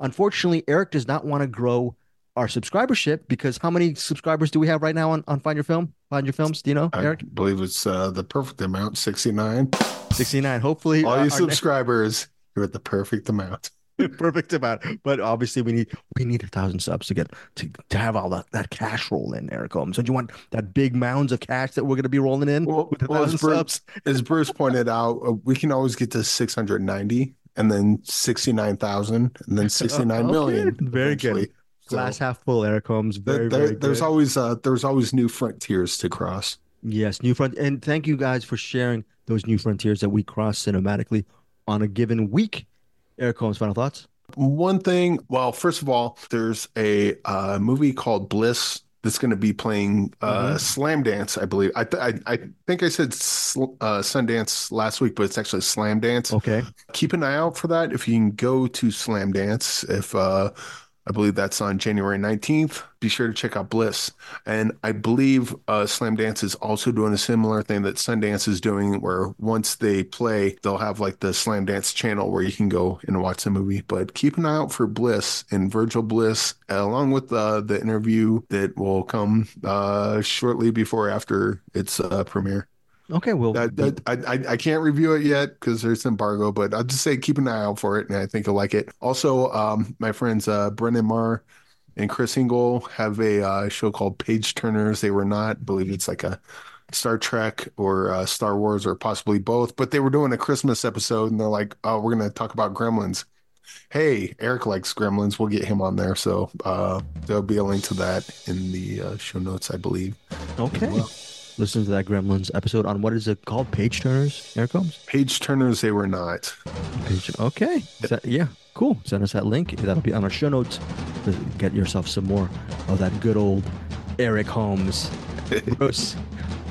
Unfortunately, Eric does not want to grow our subscribership because how many subscribers do we have right now on, on Find Your Film? Find Your Films, do you know, I Eric? I believe it's uh, the perfect amount, 69. 69. Hopefully, All uh, you our next- subscribers, you're at the perfect amount. perfect amount. But obviously, we need we need a thousand subs to get to, to have all that, that cash roll in, Eric Holmes. Don't you want that big mounds of cash that we're going to be rolling in Well- with a well, thousand it's Bru- subs? As Bruce pointed out, uh, we can always get to 690 and then 69,000 and then 69 Okay, million. very good. eventually. So, Glass half full, Eric Holmes. Very, there- very there's good. always uh, there's always new frontiers to cross. Yes, new front, and thank you guys for sharing those new frontiers that we cross cinematically on a given week. Eric Holmes, final thoughts. One thing, well, first of all, there's a uh, movie called Bliss that's going to be playing uh, Slam Dance, I believe. I, th- I I think I said sl- uh, Sundance last week, but it's actually Slam Dance. Okay, Keep an eye out for that. If you can go to Slam Dance, if uh, I believe that's on January 19th, be sure to check out Bliss. And I believe uh, Slam Dance is also doing a similar thing that Sundance is doing, where once they play, they'll have like the Slam Dance channel where you can go and watch the movie. But keep an eye out for Bliss and Virgil Bliss, along with uh, the interview that will come uh, shortly before after its uh, premiere. Okay. Well, I, I, I, I can't review it yet because there's embargo, but I'll just say keep an eye out for it, and I think you'll like it. Also, um, my friends uh, Brendan Marr and Chris Ingle have a uh, show called Page Turners. They were not, I believe it's like a Star Trek or uh, Star Wars or possibly both, but they were doing a Christmas episode, and they're like, "Oh, we're gonna talk about Gremlins." Hey, Eric likes Gremlins. We'll get him on there, so uh, there'll be a link to that in the uh, show notes, I believe. okay. Well. Listen to that Gremlins episode on what is it called? Page turners. Eric Holmes. Page Turners, they were not. Page. Okay. Is that- yeah. Cool. Send us that link. That'll be on our show notes. to Get yourself some more of that good old Eric Holmes. Bruce,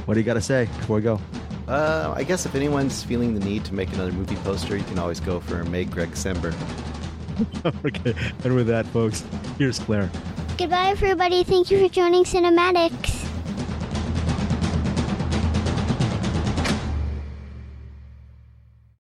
what do you got to say before we go? Uh, I guess if anyone's feeling the need to make another movie poster, you can always go for Make Greg Sember. okay. And with that, folks, here's Claire. Goodbye, everybody. Thank you for joining CinemAddicts.